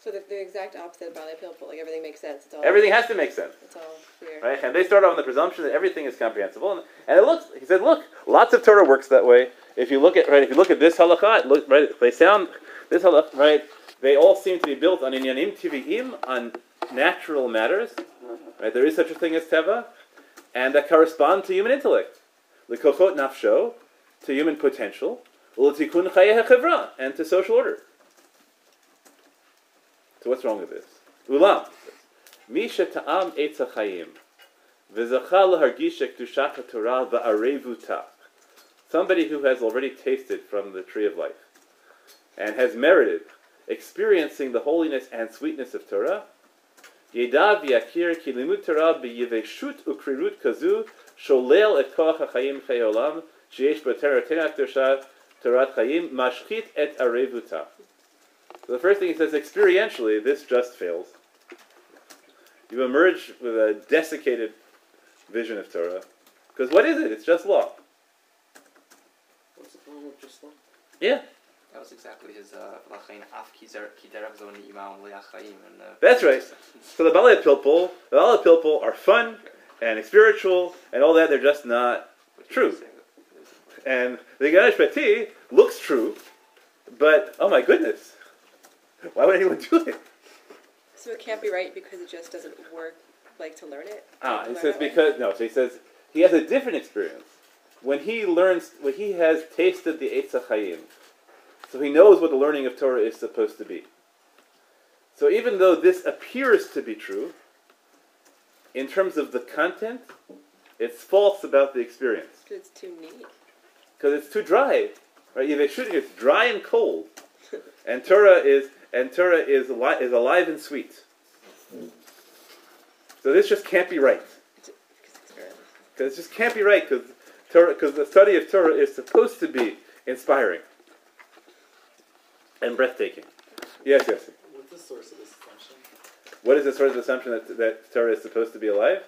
So the, the exact opposite of Balei Pilpul, like everything makes sense. It's all, Everything has to make sense. It's all clear. Right? And they start off on the presumption that everything is comprehensible. And, and it looks, he said, look, lots of Torah works that way. If you look at, right, if you look at this halakha, look, right, they sound, this halakha, right, they all seem to be built on inyanim tivi'im, on natural matters. Right? There is such a thing as teva, and that correspond to human intellect. The kochot nafsho, to human potential, u'letikun chayeh and to social order. So what's wrong with this? Ulam. Misha ta'am etz ha'chayim. V'zacha lahargisha kedushat ha'torah va'arevuta. Somebody who has already tasted from the tree of life and has merited experiencing the holiness and sweetness of Torah. Yedav yakir ki limud Torah b'yiveshut ukrirut kazu sholel et koach ha'chayim chayolam sheyesh Torah chayim mashchit et arevuta. So the first thing he says, experientially, this just fails. You emerge with a desiccated vision of Torah. Because what is it? It's just law. What's the problem with just law? Yeah, That was exactly his uh, Lachain Af Kiderach Zon Imam Leachayim. uh, That's right. So the Balei Pilpul, the Balei Pilpul are fun and spiritual and all that. They're just not True. And the Ganesh Pati looks true, but oh my goodness, why would anyone do it? So it can't be right because it just doesn't work, like to learn it. Ah, he says that way? because no. So he says he has a different experience when he learns when he has tasted the Eitz Chaim. So he knows what the learning of Torah is supposed to be. So even though this appears to be true, in terms of the content, it's false about the experience Because it's too neat. because it's too dry. Right? Shooting, it's dry and cold, and Torah is and Torah is ali- is alive and sweet. So this just can't be right. Because it's it just can't be right because Torah, because the study of Torah is supposed to be inspiring and breathtaking. Yes, yes. What's the source of this assumption? What is the source of assumption that, that Torah is supposed to be alive?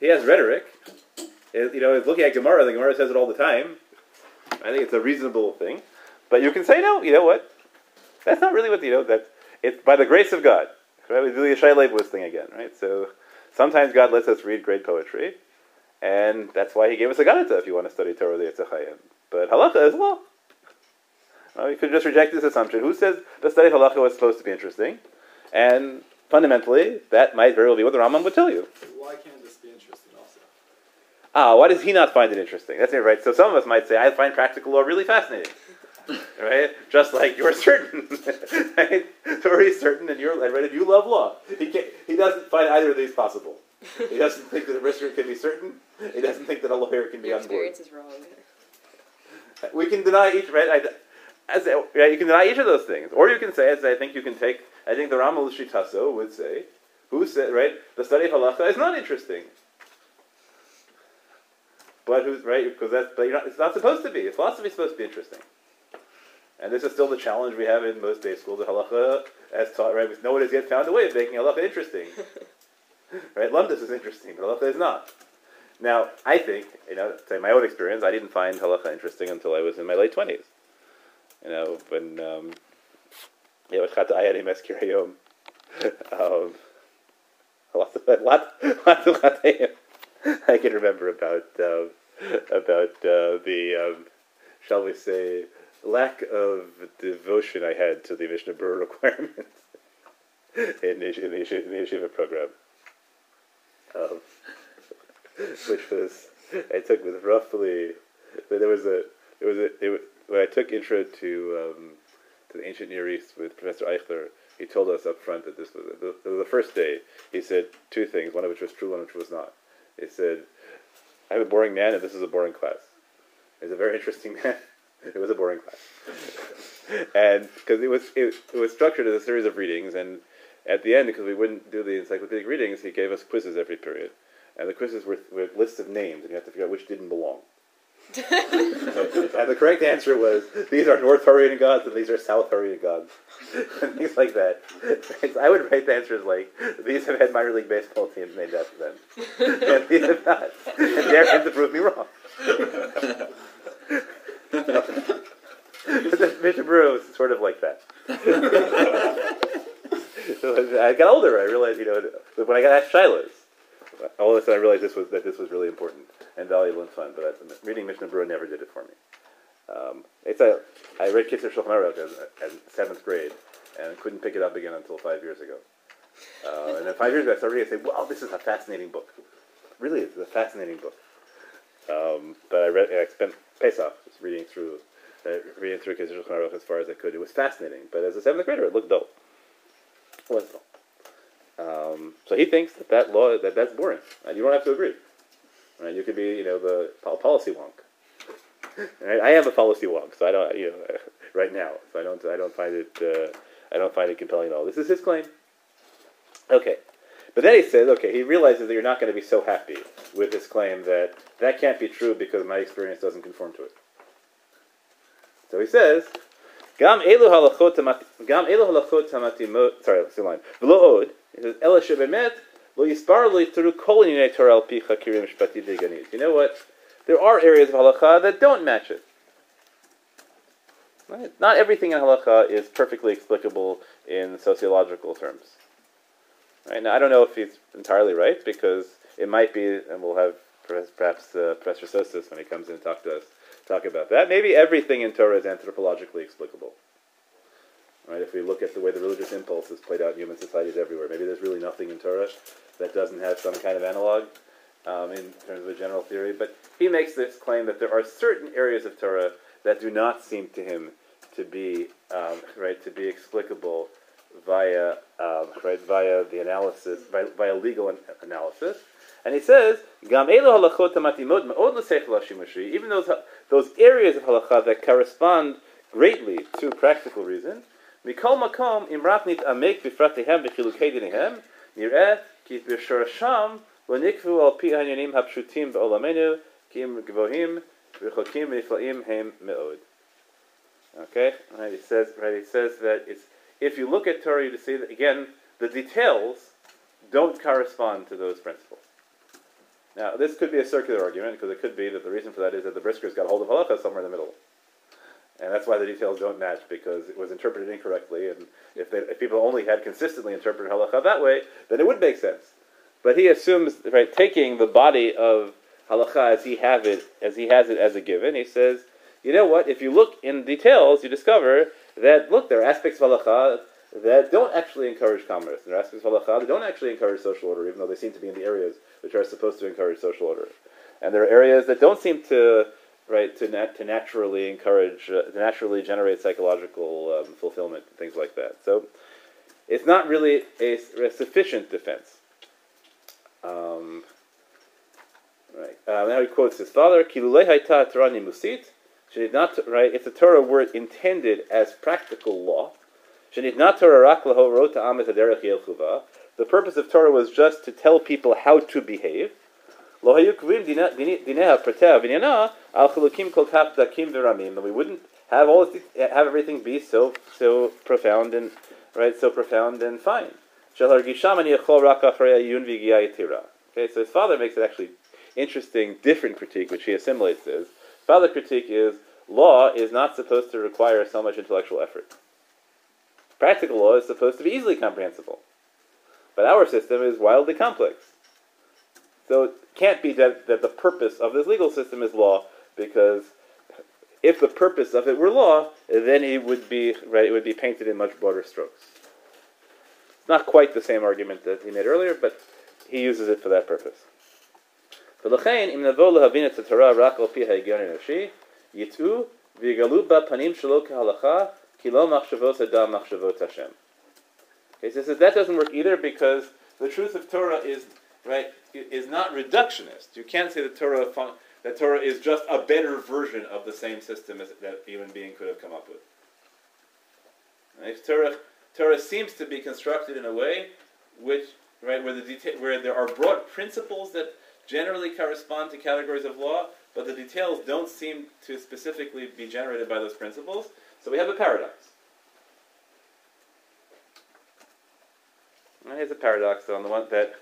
He has rhetoric. It- you know, he's looking at Gemara. The Gemara says it all the time. I think it's a reasonable thing. But you can say, no, you know what? That's not really what, you know, that it's by the grace of God. Right? We do the Yeshai Leibowitz thing again, right? So sometimes God lets us read great poetry, and that's why he gave us a Ganata if you want to study Torah the Yitzchayim. But halacha is law. Well, you could just reject this assumption. Who says the study of halacha was supposed to be interesting? And fundamentally, that might very well be what the Rambam would tell you. Why can't this be interesting also? Ah, why does he not find it interesting? That's it, right? So some of us might say, I find practical law really fascinating. right? Just like you're certain, right? Tori's certain, and you're right. And you love law. He can't, he doesn't find either of these possible. He doesn't think that a brisker can be certain. He doesn't think that a lawyer can be Your on board. experience is wrong. We can deny each, right? I, as, right? You can deny each of those things, or you can say, as I think you can take. I think the Ramal Shitaso would say, who said, right? The study of halacha is not interesting. But who's right? Because that's but you're not, it's not supposed to be. Philosophy is supposed to be interesting. And this is still the challenge we have in most day schools. The halacha, as taught, right? No one has yet found a way of making halacha interesting. right? Lumdus is interesting, but halacha is not. Now, I think, you know, say my own experience, I didn't find halacha interesting until I was in my late twenties. You know, when um, you know, Chata Ayadim Eskirayom, um, lots of lots, lots of Chatayim. I can remember about um, about uh, the um, shall we say lack of devotion I had to the Mishnah Berurah requirements in the, in the, in the yeshiva program, um, which was I took with roughly there was a there was a it, when I took intro to um, to the ancient Near East with Professor Eichler. He told us up front that this was the, the, first day. He said two things, one of which was true, one of which was not. He said, "I'm a boring man, and this is a boring class." He's a very interesting man. It was a boring class, and because it was it, it was structured as a series of readings, and at the end, because we wouldn't do the encyclopedic readings, he gave us quizzes every period, and the quizzes were, were lists of names, and you have to figure out which didn't belong. and the correct answer was these are North Hurrian gods and these are South Hurrian gods, and things like that. I would write the answers like these have had minor league baseball teams named after them, and these have not, and they're going to prove me wrong. Mr. Brew is sort of like that. so I got older, I realized, you know, when I got asked Shiloh's, all of a sudden I realized this was that this was really important and valuable and fun. But reading Mishnah Berurah never did it for me. Um, it's a, I read Kitzur Shulchan Aruch as, seventh grade and couldn't pick it up again until five years ago. Uh, and then five years ago, I started reading. I said, "Wow, this is a fascinating book. Really, it's a fascinating book." Um, but I read. I spent Pesach just reading through, uh, reading through Kitzur Shulchan Aruch as far as I could. It was fascinating, but as a seventh grader, it looked dull. It was dull. Um, so he thinks that that law that that's boring, and you don't have to agree. Right? You could be, you know, the policy wonk. Right? I am a policy wonk, so I don't, you know, right now, so I don't, I don't find it, uh, I don't find it compelling at all. This is his claim. Okay, but then he says, okay, he realizes that you're not going to be so happy with his claim that that can't be true because my experience doesn't conform to it. So he says, Gam elu halachot. Sorry, line. He says, Ela shebemet You know what? There are areas of halacha that don't match it. Right? Not everything in halacha is perfectly explicable in sociological terms. Right? Now, I don't know if he's entirely right because it might be, and we'll have perhaps, uh, Professor Sosis when he comes in and talk to us talk about that. Maybe everything in Torah is anthropologically explicable. Right? If we look at the way the religious impulse is played out in human societies everywhere, maybe there's really nothing in Torah that doesn't have some kind of analog um, in terms of a general theory. But he makes this claim that there are certain areas of Torah that do not seem to him to be um, right to be explicable via um, right via the analysis by, via legal an- analysis. And he says, Even those those areas of halacha that correspond greatly to practical reason. Mikol makom imratnit amek bifratehem v'chilukei dinihem nireh ki b'shorasham lo nikvu al pi hanyanim hapshutim ba'olamenu ki im gvohim v'chokim v'niflaim hem me'od. Okay, right, he says right. He says that it's if you look at Torah, you see that again the details don't correspond to those principles. Now, this could be a circular argument because it could be that the reason for that is that the briskers got hold of halacha somewhere in the middle. And that's why the details don't match because it was interpreted incorrectly. And if, they, if people only had consistently interpreted halacha that way, then it would make sense. But he assumes, right, taking the body of halacha as he have it, as he has it as a given, he says, you know what? If you look in details, you discover that look, there are aspects of halacha that don't actually encourage commerce. There are aspects of halacha that don't actually encourage social order, even though they seem to be in the areas which are supposed to encourage social order. And there are areas that don't seem to right to nat- to naturally encourage uh, to naturally generate psychological um, fulfillment, things like that. So it's not really a, a sufficient defense. Um, right. Uh, now he quotes his father. Shenit not right. if the Torah were intended as practical law. The purpose of Torah was just to tell people how to behave. Lo hayu kvim dineha pratea v'nyana al chilukim kol kach dakim v'ramim. And we wouldn't have all this, have everything be so so profound and right so profound and fine. Okay, so his father makes it actually interesting, different critique, which he assimilates as. Father critique is law is not supposed to require so much intellectual effort. Practical law is supposed to be easily comprehensible. But our system is wildly complex. So it can't be that, that the purpose of this legal system is law, because if the purpose of it were law, then it would be right, it would be painted in much broader strokes. It's not quite the same argument that he made earlier, but he uses it for that purpose. ולכן, אם נבוא להבין את התורה רק על פי ההיגיון האנושי, יטעו ויגלו בפנים שלו כהלכה, כי לא מחשבות אדם מחשבות השם. Okay, so he says that doesn't work either because the truth of Torah is right is not reductionist. You can't say that Torah fun- that Torah is just a better version of the same system as, that a human being could have come up with. Right? Torah Torah seems to be constructed in a way which right where the deta- where there are broad principles that generally correspond to categories of law, but the details don't seem to specifically be generated by those principles. So we have a paradox. And here's a paradox on the one that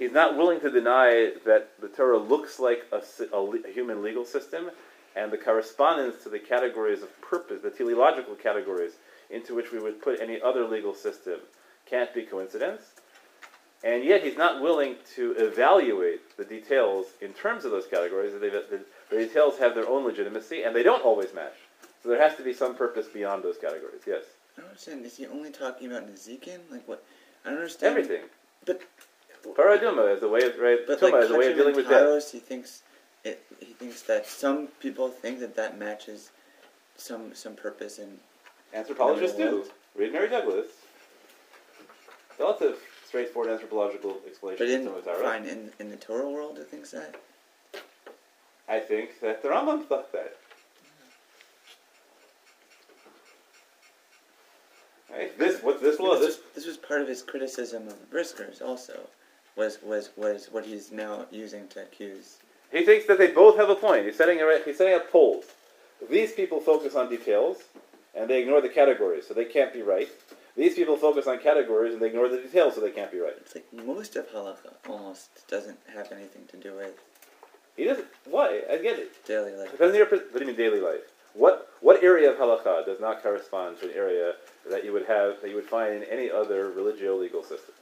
he's not willing to deny that the Torah looks like a, a, a, human legal system, and the correspondence to the categories of purpose, the teleological categories into which we would put any other legal system, can't be coincidence. And yet he's not willing to evaluate the details in terms of those categories. The, the, the details have their own legitimacy, and they don't always match. So there has to be some purpose beyond those categories. Yes. I don't understand. Is he only talking about Nezikin? Like what? I don't understand. Everything. But parah adumah is a way of right. But like is a way of dealing with death. He thinks it. He thinks that some people think that that matches some some purpose in. Anthropologists do. Read Mary Douglas. Lots of straightforward anthropological But explanations in of Torah. fine in in the Torah world, it thinks that. I think that the Rambam thought that. Right? This what this law this, was, this was part of his criticism of the Briskers. Also, was was was what he's now using to accuse. he thinks that they both have a point. He's setting a, he's setting up poles. These people focus on details and they ignore the categories, so they can't be right. These people focus on categories and they ignore the details, so they can't be right. It's like most of halacha almost doesn't have anything to do with He doesn't. Why? I get it. daily life. Depends on your. What do you mean daily life? What what area of halacha does not correspond to an area that you would have that you would find in any other religio legal system?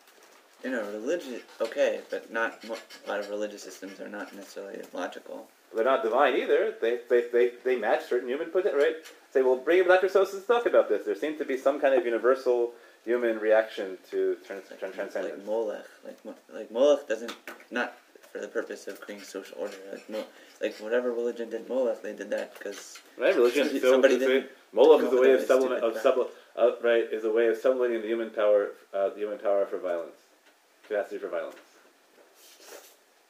You know, religion. Okay, but not a lot of religious systems are not necessarily logical. They're not divine either. They they, they, they match certain human poten right? Say, well, bring Dr. Sosis talk about this. There seems to be some kind of universal human reaction to trans, Like, trans, transcendence. like Molech, like like Molech doesn't not for the purpose of creating social order. Like Mo, like whatever religion did Molech, they did that because Right, religion Somebody- somebody didn't Moloch is a way of supplement of supple, uh, right is a way of sublimating the human power, uh, the human power for violence, capacity for violence.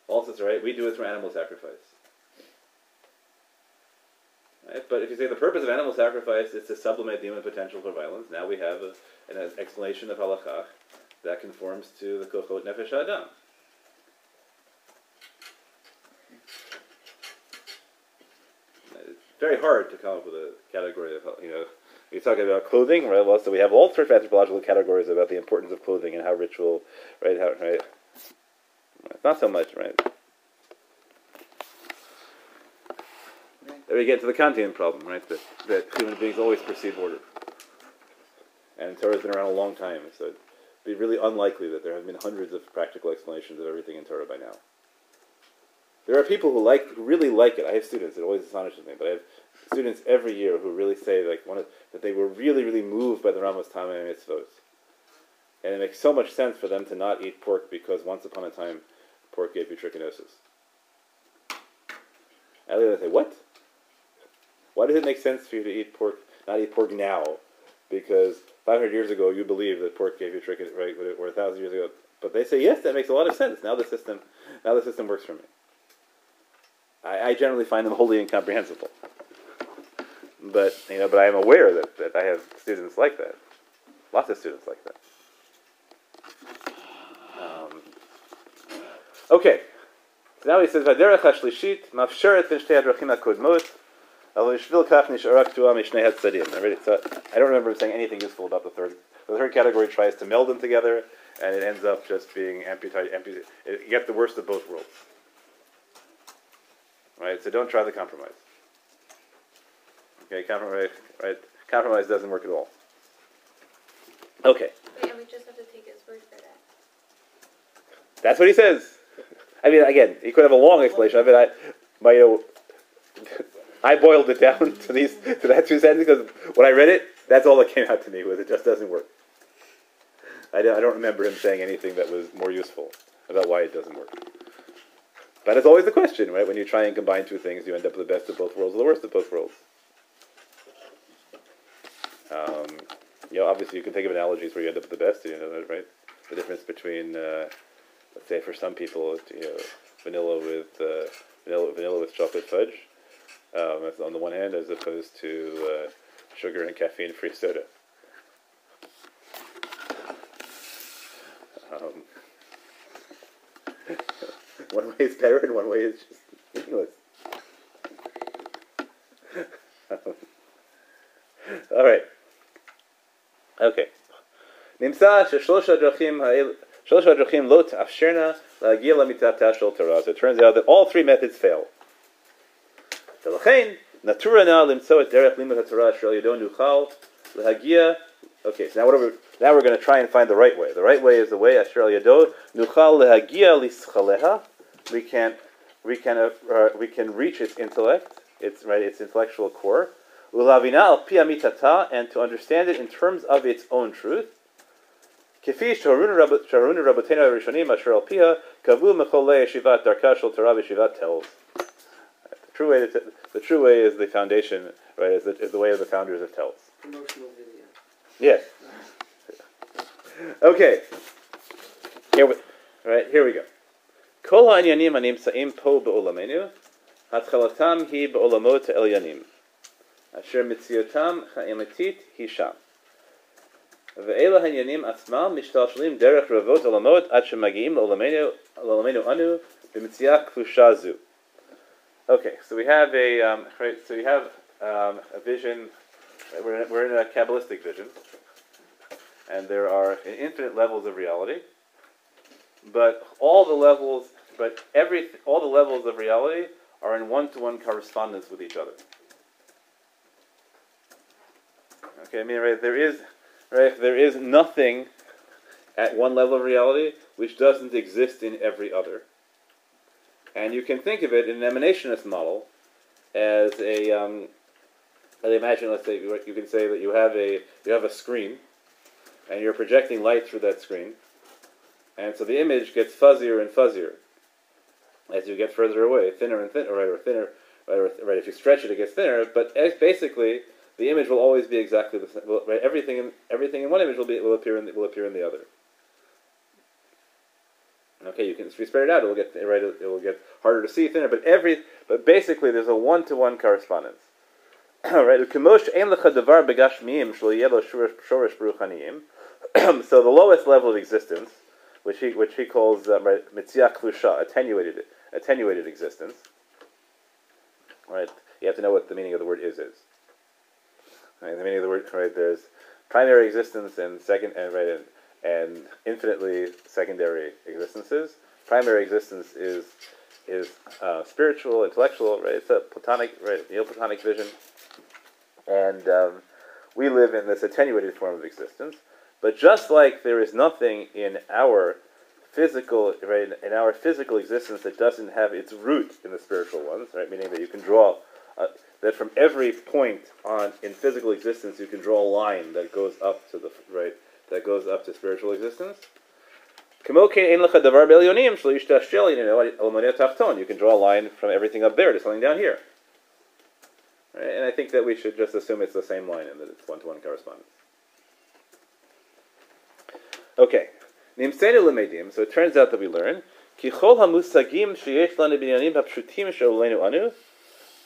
Also, it's right. We do it through animal sacrifice. Right? But if you say the purpose of animal sacrifice is to sublimate the human potential for violence, now we have a, an explanation of halakha that conforms to the kochot nefesh adam. It's very hard to come up with a category of you know. We talk about clothing, right? Well, so we have all sorts of anthropological categories about the importance of clothing and how ritual, right? How right? Not so much, right? Then we get into the Kantian problem, right? That, that human beings always perceive order. And Torah's been around a long time, so it'd be really unlikely that there have been hundreds of practical explanations of everything in Torah by now. There are people who like, who really like it. I have students; it always astonishes me. But I have students every year who really say, like, one of, that they were really, really moved by the Ramos Tamei mitzvot, and it makes so much sense for them to not eat pork because once upon a time, pork gave you trichinosis. And they say, what? Why does it make sense for you to eat pork, not eat pork now? Because 500 years ago you believed that pork gave you trichinosis, right? Or 1,000 years ago. But they say, yes, that makes a lot of sense. Now the system, now the system works for me. I, I generally find them wholly incomprehensible. But, you know, but I am aware that, that I have students like that. Lots of students like that. Um, okay. So now he says, "Vaderech hashlishit mafsheret bin shtei hadrachim hakodmot, alo yishvil kach nishara ktuah hatzadim." I. Don't remember saying anything useful about the third. The third category tries to meld them together, and it ends up just being amputated. amputated. You get the worst of both worlds. Right. So don't try the compromise. Okay, compromise. Right. Compromise doesn't work at all. Okay. And we just have to take his word for that. That's what he says. I mean, again, he could have a long explanation of it. I, but you know, I boiled it down to these to that two sentences because when I read it, that's all that came out to me was it just doesn't work. I don't, I don't remember him saying anything that was more useful about why it doesn't work. But it's always the question, right? When you try and combine two things, you end up with the best of both worlds or the worst of both worlds. Um, you know, obviously, you can think of analogies where you end up with the best. You know, right? The difference between uh, let's say for some people, you know, vanilla with uh, vanilla, vanilla with chocolate fudge, um, on the one hand, as opposed to uh, sugar and caffeine-free soda. Um, one way is better, and one way is just meaningless. Um, all right. Okay. נמצא ששלוש הדרכים האלה שלוש הדרכים לא תאפשרנה להגיע למיטתה של תורה. So it turns out that all three methods fail. ולכן, נטורה נא למצוא את דרך לימוד התורה אשר על ידו נוכל להגיע Okay, so now what are we, now we're going to try and find the right way. The right way is the way אשר על ידו נוכל להגיע לשכליה. We can we can uh, we can reach its intellect, its right, its intellectual core. Ulavina al and to understand it in terms of its own truth. Kifi Rabotena Rishonim Asher al Kavu Shivat Shivat Telz. The true way, the true way is the foundation, right? Is the, is the way of the founders of Telz. Yes. okay. Here we, right, here we go. Kol ha'anyanim po be'olamenu, hatchalatam hi be'olamot elyanim. אשר מציאותם האמיתית היא שם. ואלה העניינים עצמם משתלשלים דרך רבות עולמות עד שמגיעים לעולמנו, לעולמנו אנו במציאה כחושה זו. Okay, so we have a um, right, so we have um, a vision. We're in, we're in a kabbalistic vision, and there are infinite levels of reality. But all the levels, but every all the levels of reality are in one-to-one correspondence with each other. Okay, I mean, right, there is right? There is nothing at one level of reality which doesn't exist in every other. And you can think of it in an emanationist model as a, um, I imagine, let's say, you can say that you have a you have a screen, and you're projecting light through that screen, and so the image gets fuzzier and fuzzier as you get further away, thinner and thinner, right, or thinner, right, or, right. If you stretch it, it gets thinner. But basically, the image will always be exactly the same. Right? Everything in everything in one image will be will appear in the, will appear in the other. Okay, you can spread it out, it will get right. It will get harder to see thinner. But every but basically, there's a one to one correspondence. right? So the lowest level of existence, which he which he calls uh, right, attenuated attenuated existence. Right? You have to know what the meaning of the word is is. Right? Meaning the word right there's primary existence and second and right and, and infinitely secondary existences. Primary existence is is uh, spiritual, intellectual, right? It's a Platonic, right? Neoplatonic vision, and um, we live in this attenuated form of existence. But just like there is nothing in our physical, right, in our physical existence that doesn't have its root in the spiritual ones, right? Meaning that you can draw uh, that from every point on in physical existence you can draw a line that goes up to the right that goes up to spiritual existence. You can draw a line from everything up there to something down here. Right? And I think that we should just assume it's the same line and that it's one to one correspondence. Okay. So it turns out that we learn.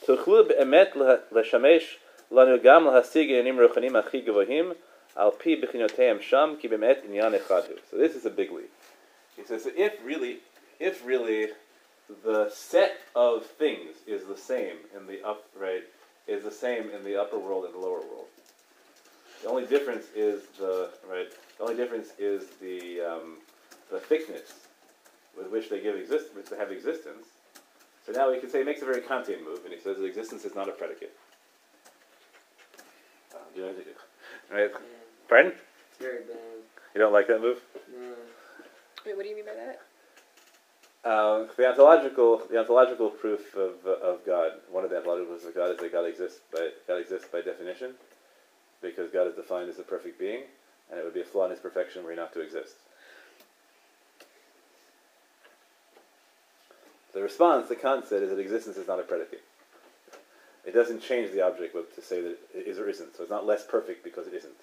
תוכלו באמת לה- לשמש לנו גם להשיג עניינים רוחניים הכי גבוהים, על פי בחינותיהם שם, כי באמת עניין אחד הוא. So this is a big leap. He says, that if really, if really the set of things is the same in the up, right, is the same in the upper world and the lower world. The only difference is the right. The only difference is the um, the thickness with which they give exist, which they have existence. So now we can say he makes a very Kantian move, and he says that existence is not a predicate. Uh, do you know- right? Yeah, Pardon? it's very bad. You don't like that move? Yeah. Wait, what do you mean by that? Um, the ontological, the ontological proof of, of God, one of the ontological proofs of God is that God exists by God exists by definition, because God is defined as a perfect being, and it would be a flaw in His perfection were He not to exist. The response to Kant said is that existence is not a predicate. It doesn't change the object to say that it is or isn't, so it's not less perfect because it isn't.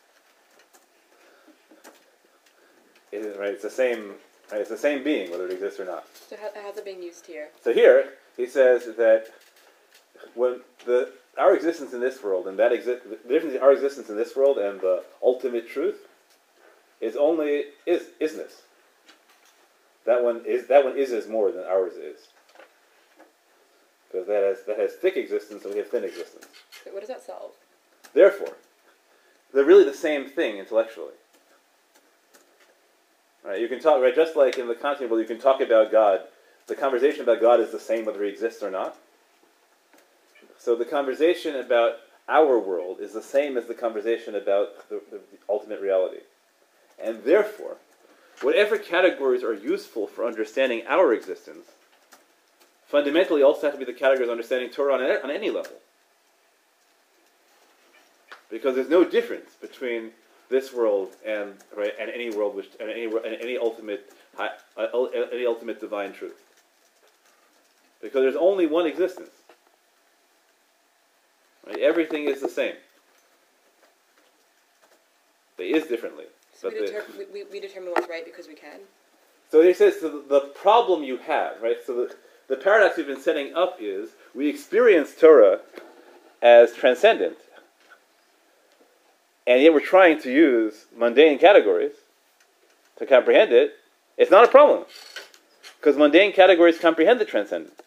It is, right? It's the same. Right? It's the same being whether it exists or not. So how, how's it being used here? So here he says that when the our existence in this world and that exist the difference in our existence in this world and the ultimate truth is only is isness. That one is that one is is more than ours is. Because that has that has thick existence and we have thin existence. Wait, what does that solve? Therefore, they're really the same thing intellectually. Right? You can talk right just like in the world, you can talk about God. The conversation about God is the same whether He exists or not. So the conversation about our world is the same as the conversation about the, the, the ultimate reality, and therefore, whatever categories are useful for understanding our existence, fundamentally also have to be the categories of understanding Torah on, on any level because there's no difference between this world and right and any world which and any and any ultimate uh, any ultimate divine truth. Because there's only one existence. Right? Everything is the same. They is differently. So But we, deter- we, we determine what's right because we can. so he says so the problem you have, right? So the, the paradox we've been setting up is we experience Torah as transcendent, and yet we're trying to use mundane categories to comprehend it. It's not a problem because mundane categories comprehend the transcendent.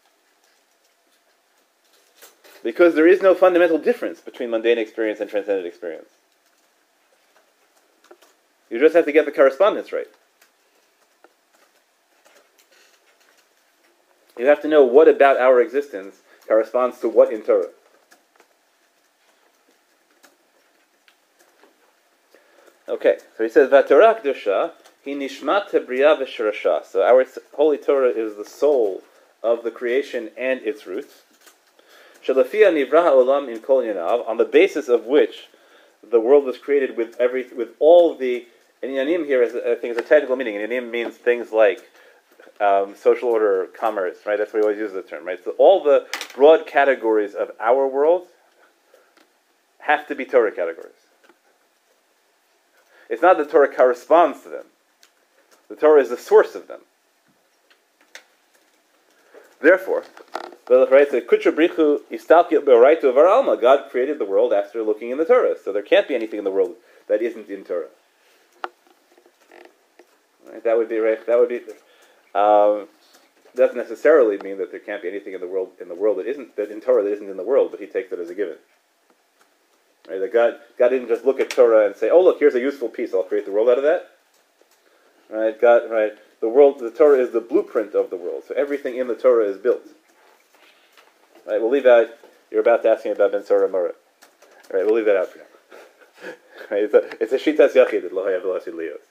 Because there is no fundamental difference between mundane experience and transcendent experience. You just have to get the correspondence right. You have to know what about our existence corresponds to what in Torah. Okay, so he says, "Vatorah kedusha he nishmat bria v'shirasha." So our holy Torah is the soul of the creation and its roots. Shalafia nivra olam in kol yanav, on the basis of which the world was created with every with all the and yanim here is I think is a technical meaning. Yanim means things like um, social order, commerce, right? That's why we always use the term, right? So all the broad categories of our world have to be Torah categories. It's not that Torah corresponds to them. The Torah is the source of them. Therefore, the right so Kutra Brichu Istalki Be'oraitu of our Alma, God created the world after looking in the Torah. So there can't be anything in the world that isn't in Torah. Right? That would be right. That would be. Um, doesn't necessarily mean that there can't be anything in the world in the world that isn't that in Torah that isn't in the world, but he takes it as a given. Right? That God God didn't just look at Torah and say, "Oh, look, here's a useful piece. I'll create the world out of that." Right? God, right? the world, the Torah is the blueprint of the world. So everything in the Torah is built. Right? We'll leave out. You're about to ask me about Ben Sora Mora. Right? We'll leave that out for now. right? It's a, it's a shitas yachid. Lo hasid. It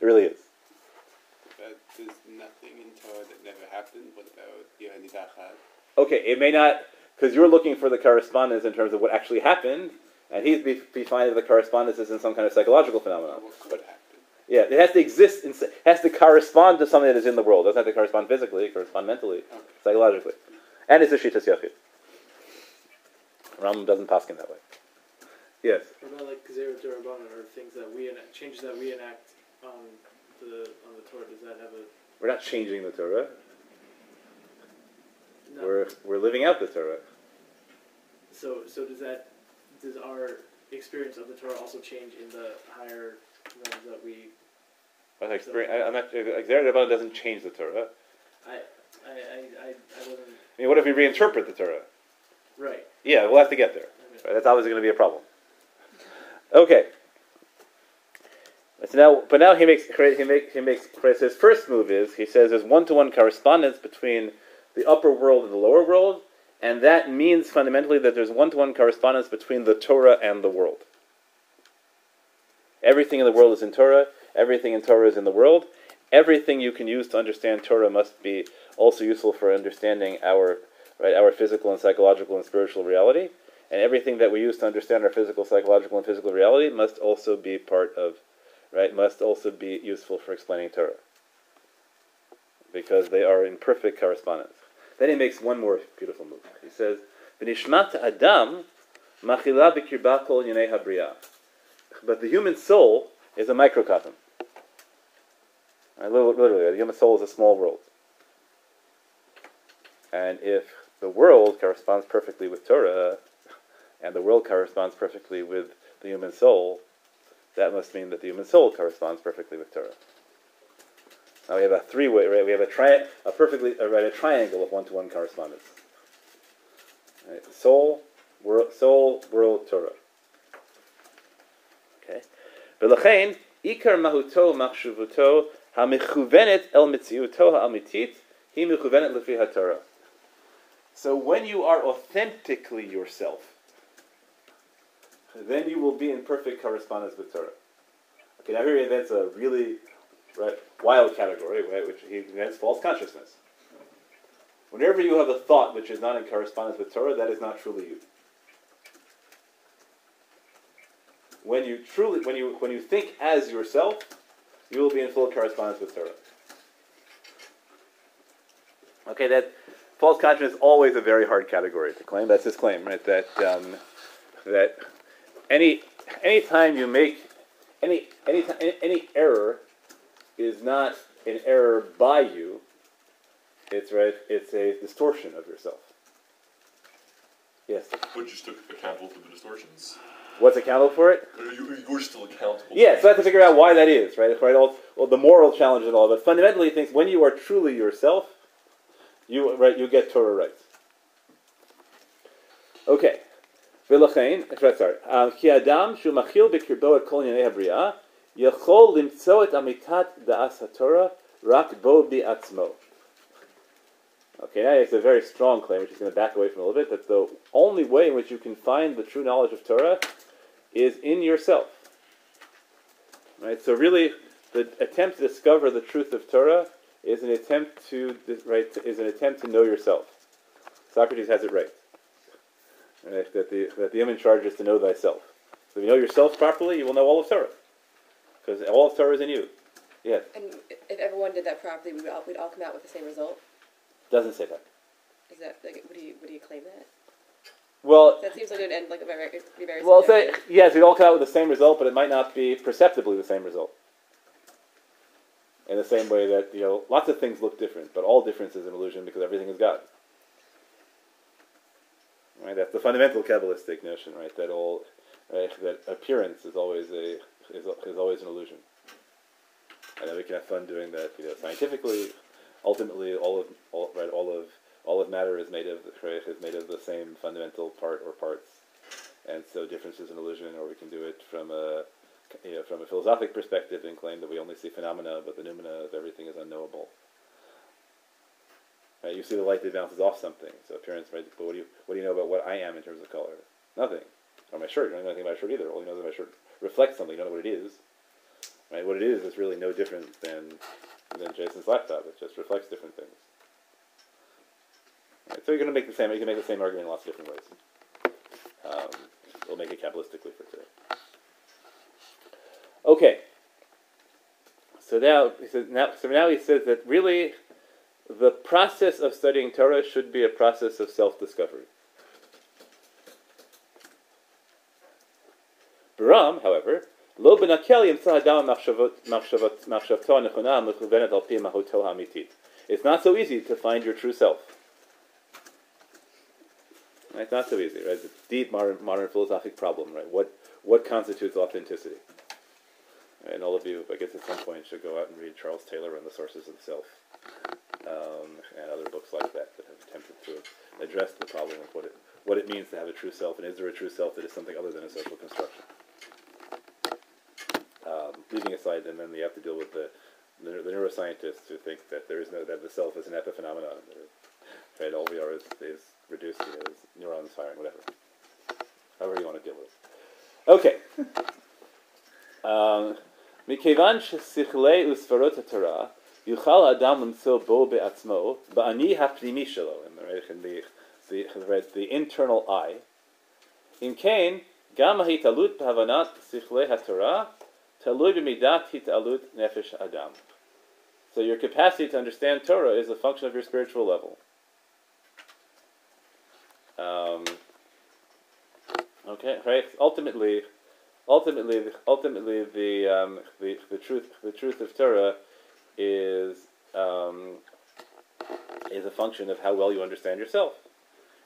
really is. But there's nothing in Torah that never happened. What about Ir Hanidachat? Okay, it may not because you're looking for the correspondence in terms of what actually happened, and he's be, be finding the correspondence is in some kind of psychological phenomenon. What could happen? Yeah, it has to exist. In, it has to correspond to something that is in the world. It doesn't have to correspond physically. It correspond mentally, Okay. psychologically, and it's a shitas yachid. Ram doesn't paskin that way. Yes. What about like Gezerah Durabanan or things that we enact, changes that we enact on the on the Torah? Does that have a We're not changing the Torah. no? We're we're living out the Torah. So so does that does our experience of the Torah also change in the higher realms that we? But experience, I, I'm not. Xer doesn't change the Torah. I I I I, I wasn't I mean, what if we reinterpret the Torah? right. Yeah, we'll have to get there. Right, that's obviously going to be a problem. Okay. So now, but now he makes he makes he makes his first move is he says there's one to one correspondence between the upper world and the lower world, and that means fundamentally that there's one to one correspondence between the Torah and the world. Everything in the world is in Torah. Everything in Torah is in the world. Everything you can use to understand Torah must be also useful for understanding our right our physical and psychological and spiritual reality. And everything that we use to understand our physical, psychological, and physical reality must also be part of, right? Must also be useful for explaining Torah, because they are in perfect correspondence. Then he makes one more beautiful move. He says, "V'nishmat Adam machila kol habriya." But the human soul is a microcosm. Literally, the human soul is a small world. And if the world corresponds perfectly with Torah, and the world corresponds perfectly with the human soul, that must mean that the human soul corresponds perfectly with Torah. Now we have a three-way, right? We have a, tri- a perfectly, right, a triangle of one-to-one correspondence. Right? Soul, world, soul, world, Torah. Okay. Ikar mahuto machshuvuto hamichuvenet el mitziuto ha'amitit hi lefi haTorah. So when you are authentically yourself, then you will be in perfect correspondence with Torah. Okay, now here that's a really right, wild category, right, which he invents false consciousness. Whenever you have a thought which is not in correspondence with Torah, that is not truly you. When you truly, when you when you think as yourself, you will be in full correspondence with Torah. Okay, that false consciousness is always a very hard category to claim. That's his claim, right? That um, that any any time you make any any any, error is not an error by you. It's right. It's a distortion of yourself. Yes. But you're still accountable for the distortions. What's accountable for it? You, you're still accountable. Yeah, so I have to figure out why that is, right? Right. All, well, the moral challenge and all, but fundamentally, things when you are truly yourself, you right, you get Torah right. Okay. ולכן, sorry, um, כי אדם שהוא מכיל בקרבו את כל ענייני הבריאה, יכול למצוא את אמיתת דאס התורה רק בו בעצמו. Okay, now it's a very strong claim, which is going to back away from a little bit, that the only way in which you can find the true knowledge of Torah is in yourself. Right? So really, the attempt to discover the truth of Torah is an attempt to right is an attempt to know yourself. Socrates has it right. That the that the human charge is to know thyself. So if you know yourself properly, you will know all of Torah, because all of Torah is in you. Yes, And if everyone did that properly, we would all, we'd all come out with the same result. doesn't say that. Is that like would you would you claim that? Well, That seems like it would end like a very be very. well, say yes, we'd all come out with the same result, but it might not be perceptibly the same result. In the same way that you know, lots of things look different, but all difference is an illusion because everything is God. Right, that's the fundamental Kabbalistic notion, right? That all, right, that appearance is always a is, is always an illusion, and then we can have fun doing that, you know, scientifically. Ultimately, all of all, right, all of all of matter is made of right, is made of the same fundamental part or parts, and so difference is an illusion, or we can do it from a you know, from a philosophic perspective, and claim that we only see phenomena, but the noumena of everything is unknowable. Right? You see the light that bounces off something, so appearance, right? But what do you what do you know about what I am in terms of color? Nothing. Or my shirt, you don't know anything about my shirt either. All you know is that my shirt reflects something. You don't know what it is. Right? What it is is really no different than than Jason's laptop. It just reflects different things. Right? So you're going to make the same. You can make the same argument in lots of different ways. Um, we'll make it kabbalistically for today. Okay. So now he says now. So now he says that really, the process of studying Torah should be a process of self-discovery. Baram, however. It's not so easy to find your true self. It's not so easy, right? It's a deep modern, modern philosophic problem, right? What what constitutes authenticity? And all of you, I guess at some point, should go out and read Charles Taylor and the Sources of Self, um, and other books like that that have attempted to address the problem of what it what it means to have a true self, and is there a true self that is something other than a social construction? Um, leaving aside, and then you have to deal with the, the, the neuroscientists who think that there is no that the self is an epiphenomenon. Right, all we are is, is reduced you know, as neurons firing, whatever. However you want to deal with it. Okay. Um, מכיוון ששכלי וספרות התורה יוכל האדם למצוא בו בעצמו, באני הפנימי שלו, in the, in the, the, the internal I, אם כן, גם ההתעלות בהבנת שכלי התורה תלוי במידת התעלות נפש האדם. So your capacity to understand Torah is a function of your spiritual level. Um, okay, right? Ultimately, ultimately, ultimately, the, um, the the truth the truth of Torah is um, is a function of how well you understand yourself.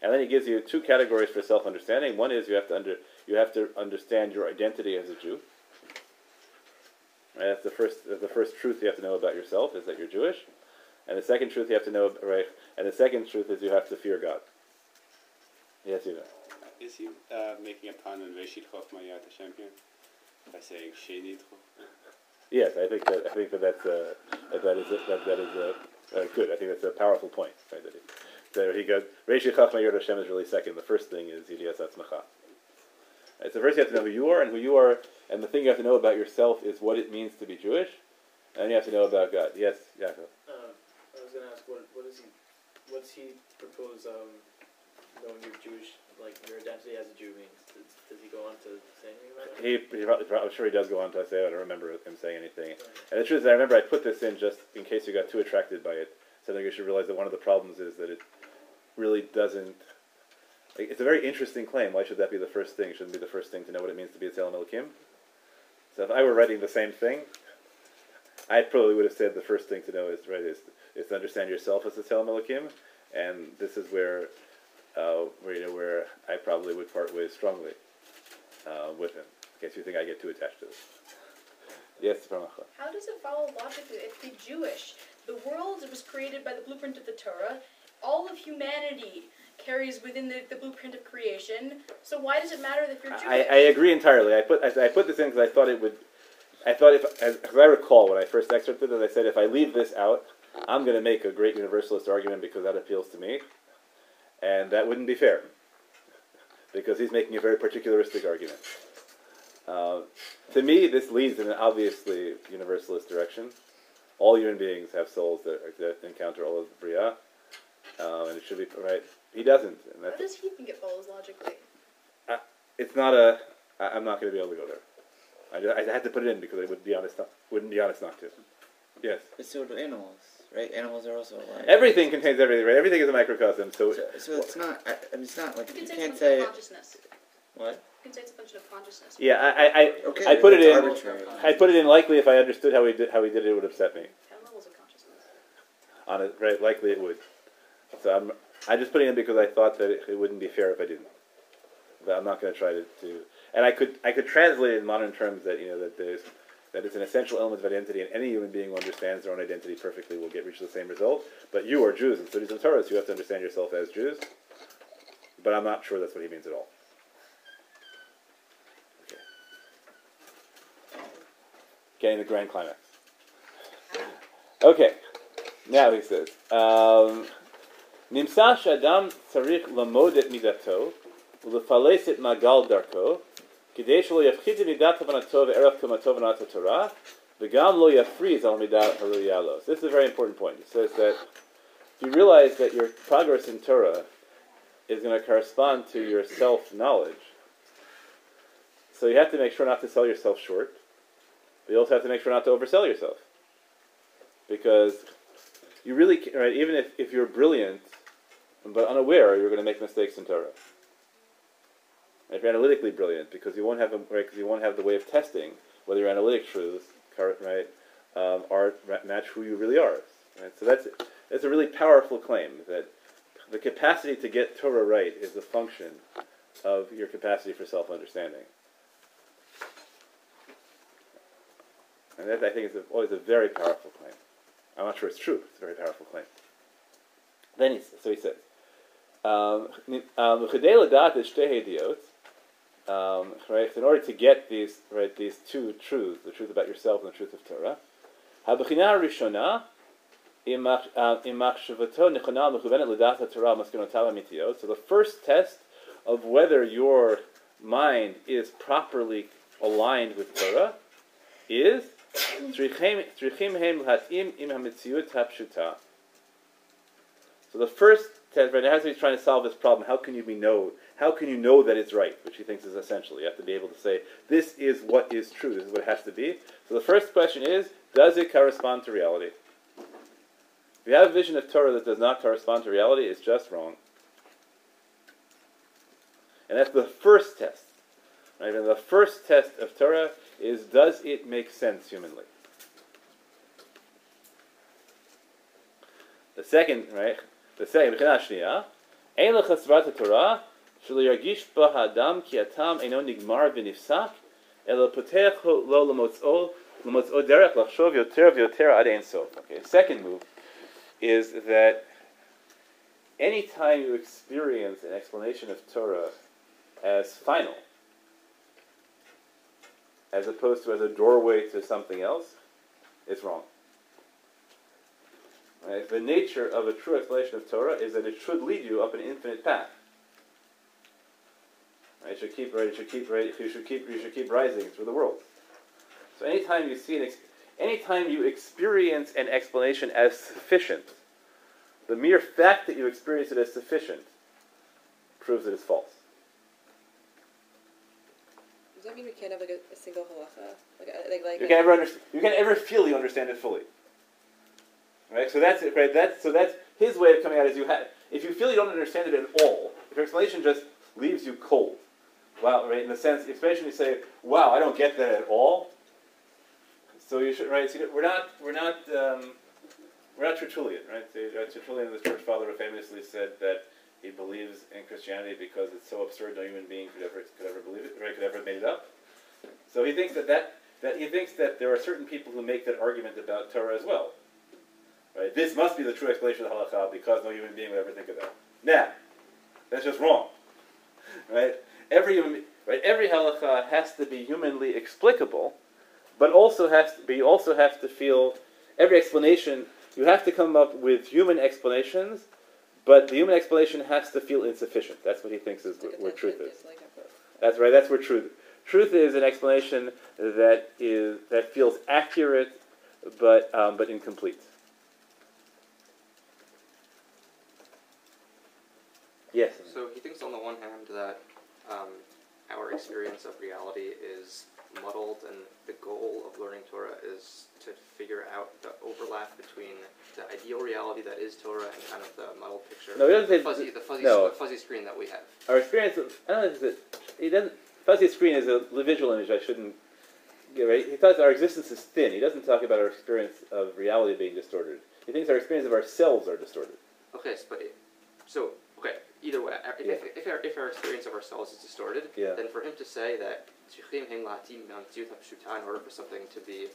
And then he gives you two categories for self understanding. One is you have to under you have to understand your identity as a Jew. Right? That's the first that's the first truth you have to know about yourself is that you're Jewish. And the second truth you have to know right and the second truth is you have to fear God. Yes, you know. Is he uh, making a pun on Reshit Chochmah Yad Hashem here? By saying Sheni Yes, I think that I think that that's uh, that, that is a, that that is a, uh, good. I think that's a powerful point. Right? That he, so he goes Reishi Chachma Yod Hashem is really second. The first thing is Yidias Atzmacha. Right, so first you have to know who you are and who you are, and the thing you have to know about yourself is what it means to be Jewish, and you have to know about God. Yes, Yaakov. Um, I was gonna ask what what is he what's he propose um, knowing you're Jewish like your identity as a Jew means? Does, does he go on to say anything about it? He, he probably, I'm sure he does go on to say. It. I don't remember him saying anything. And the truth is, I remember I put this in just in case you got too attracted by it. So I think you should realize that one of the problems is that it really doesn't. Like, it's a very interesting claim. Why should that be the first thing? Shouldn't be the first thing to know what it means to be a Tzelem Elokim? So if I were writing the same thing, I probably would have said the first thing to know is right is, is to understand yourself as a Tzelem Elokim, and this is where, uh, where you know where I probably would part ways strongly uh, with him. In case you think I get too attached to this. Yes, Ramacha. How does it follow logically? If the Jewish, the world was created by the blueprint of the Torah, all of humanity carries within the, the blueprint of creation. So why does it matter if you're Jewish? I, I agree entirely. I put I, I put this in because I thought it would. I thought if, as, as I recall when I first excerpted it, I said if I leave this out, I'm going to make a great universalist argument because that appeals to me, and that wouldn't be fair. Because he's making a very particularistic argument. Uh, to me, this leads in an obviously universalist direction. All human beings have souls that, that encounter all of the Bria, um, and it should be right. He doesn't, and How does he think it follows logically? it's not a. I, I'm not going to be able to go there. I, ju- I had to put it in because it would be honest. Not, wouldn't be honest not to. Yes. But so do animals, right? Animals are also alive. Everything contains everything. Right? Everything is a microcosm. So, So, so it's not. I, I mean, it's not like You you can say can't it's a function say consciousness. what. You can say it's a function of consciousness. yeah, I, I, I, Okay, I put it in. arbitrary. I put it in likely if I understood how he did how he did it, it would upset me. Ten levels of consciousness. On it, right? Likely it would. So I'm I just put it in because I thought that it, it wouldn't be fair if I didn't. But I'm not going to try to, to and I could I could translate it in modern terms that you know that there's that it's an essential element of identity, and any human being who understands their own identity perfectly will get reach the same result. But you are Jews and so is Torah, so you have to understand yourself as Jews. But I'm not sure that's what he means at all. Okay. Getting the grand climax. Okay. Now he says, um, Nimsa Adam tsarich Lamodet Midato, Ulefalet Magal Darko, כדי שלא יפחית את מידת הבנתו וערך קומתו והבנת התורה וגם לא יפריז על מידת הראויה לו. So this is a very important point. It says that you realize that your progress in Torah is going to correspond to your self-knowledge. So you have to make sure not to sell yourself short, but you also have to make sure not to oversell yourself. Because you really, ca- right, even if, if you're brilliant, but unaware, you're going to make mistakes in Torah. If you're analytically brilliant, because you won't have a, right, you won't have the way of testing whether your analytic truths, right, um, are match who you really are. Right? So that's that's a really powerful claim that the capacity to get Torah right is a function of your capacity for self-understanding. And that I think is always a very powerful claim. I'm not sure it's true. It's a very powerful claim. Then he so he says, um, um, right? In order to get these right these two truths, the truth about yourself and the truth of Torah, habechina rishona. amitiyot. So the first test of whether your mind is properly aligned with Torah is. So the first test, right, as he's trying to solve this problem, how can you be know? how can you know that it's right, which he thinks is essential. You have to be able to say, this is what is true, this is what it has to be. So the first question is, does it correspond to reality? If you have a vision of Torah that does not correspond to reality, it's just wrong. And that's the first test. Right? And the first test of Torah is, does it make sense humanly? The second, right? The second, Torah, שנייה, אין לך סברת התורה שלא ירגיש בה האדם כי הטעם אינו נגמר ונפסק, אלא פותח לו למוצאו, למוצאו דרך לחשוב יותר ויותר עד אין סוף. Okay, second move is that anytime you experience an explanation of Torah as final, as opposed to as a doorway to something else, it's wrong. Right? The nature of a true explanation of Torah is that it should lead you up an infinite path. Right? It should keep right. It should keep right. You should keep. You should keep rising through the world. So anytime you see an, ex- anytime you experience an explanation as sufficient, the mere fact that you experience it as sufficient proves that it's false. Does that mean we can't have like a, a single halacha? Like, uh, like, like You can ever understand. You can ever feel you understand it fully. Right. So that's it. Right. That's so that's his way of coming out. Is you have if you feel you don't understand it at all, if your explanation just leaves you cold. Wow. Right. In the sense, especially say, "Wow, I don't get that at all." So you should right. So we're not we're not um, we're not Tertullian, right? Uh, Tertullian, the church father, famously said that he believes in Christianity because it's so absurd no human being could ever could ever believe it, right? Could ever have made it up. So he thinks that, that that he thinks that there are certain people who make that argument about Torah as well. Right? This must be the true explanation of the halakha because no human being would ever think of that. Nah, that's just wrong. Right? Every right? Every halakha has to be humanly explicable, but also has to, you also have to feel every explanation. You have to come up with human explanations, but the human explanation has to feel insufficient. That's what he thinks is like where truth is. like That's right. That's where truth. Truth is an explanation that is that feels accurate, but um, but incomplete. Yes. So he thinks on the one hand that um, our experience of reality is muddled, and the goal of learning Torah is to figure out the overlap between the ideal reality that is Torah and kind of the muddled picture. No, he doesn't say- the fuzzy, the fuzzy, no. the fuzzy screen that we have. Our experience. Of, I don't know if it's a, he doesn't. Fuzzy screen is a visual image. I shouldn't. Get right. He thought our existence is thin. He doesn't talk about our experience of reality being distorted. He thinks our experience of ourselves are distorted. Okay, so, but so. Either way, if, Yeah. if, if, our, if our experience of ourselves is distorted, Yeah. then for him to say that "Tzrichim hen la'atim me'amtziut in order for something to be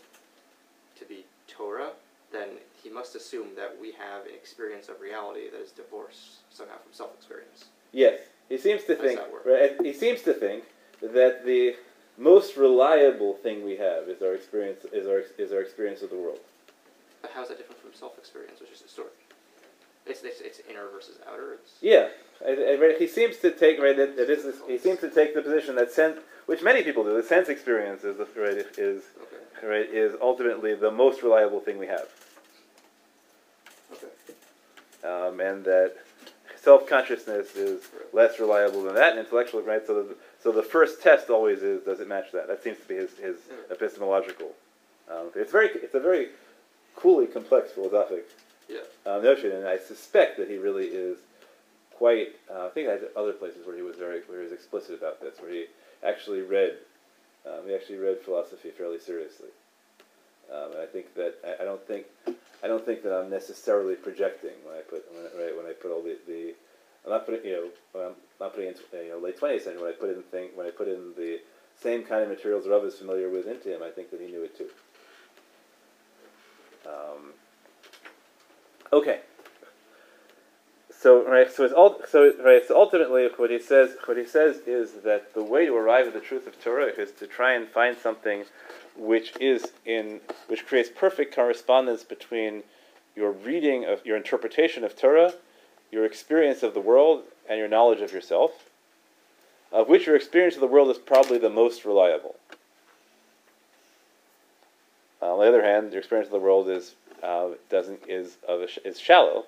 to be Torah, then he must assume that we have an experience of reality that is divorced somehow from self-experience. Yes, he seems to How think. Right, he seems to think that the most reliable thing we have is our experience is our is our experience of the world. But how is that different from self-experience, which is historic? It's, it's, it's inner versus outer. It's, Yeah, I, I, he seems to take right. That, that is, he seems to take the position that sense, which many people do. The sense experience is the, right is okay. right is ultimately the most reliable thing we have, Okay. um, and that self consciousness is less reliable than that. And intellectual, right? So the so the first test always is does it match that? That seems to be his his epistemological. Um, it's very it's a very coolly complex philosophic Yeah. uh, notion, and I suspect that he really is quite. Uh, I think I had other places where he was very, where he was explicit about this, where he actually read, um, he actually read philosophy fairly seriously. Um, and I think that I, I don't think, I don't think that I'm necessarily projecting when I put when right when I put all the, the I'm not putting you know I'm not putting in you know, late twenties century when I put in thing when I put in the same kind of materials Rav is familiar with into him. I think that he knew it too. Um, Okay. So right, so it's all, so right, so ultimately what he says what he says is that the way to arrive at the truth of Torah is to try and find something which is in which creates perfect correspondence between your reading of your interpretation of Torah, your experience of the world, and your knowledge of yourself. Of which your experience of the world is probably the most reliable. On the other hand, your experience of the world is uh, doesn't is of a, is shallow,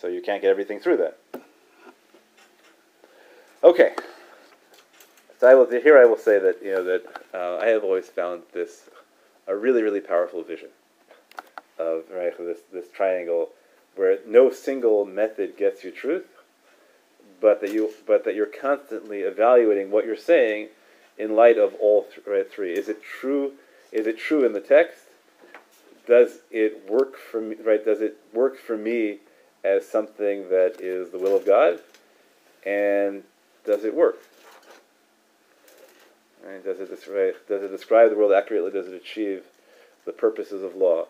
so you can't get everything through that. Okay. So I will, here I will say that you know that uh, I have always found this a really really powerful vision of right this this triangle where no single method gets you truth, but that you but that you're constantly evaluating what you're saying in light of all th- right, three. Is it true? Is it true in the text? Does it work for me? Right? Does it work for me as something that is the will of God? And does it work? Right? Does it describe, does it describe the world accurately? Does it achieve the purposes of law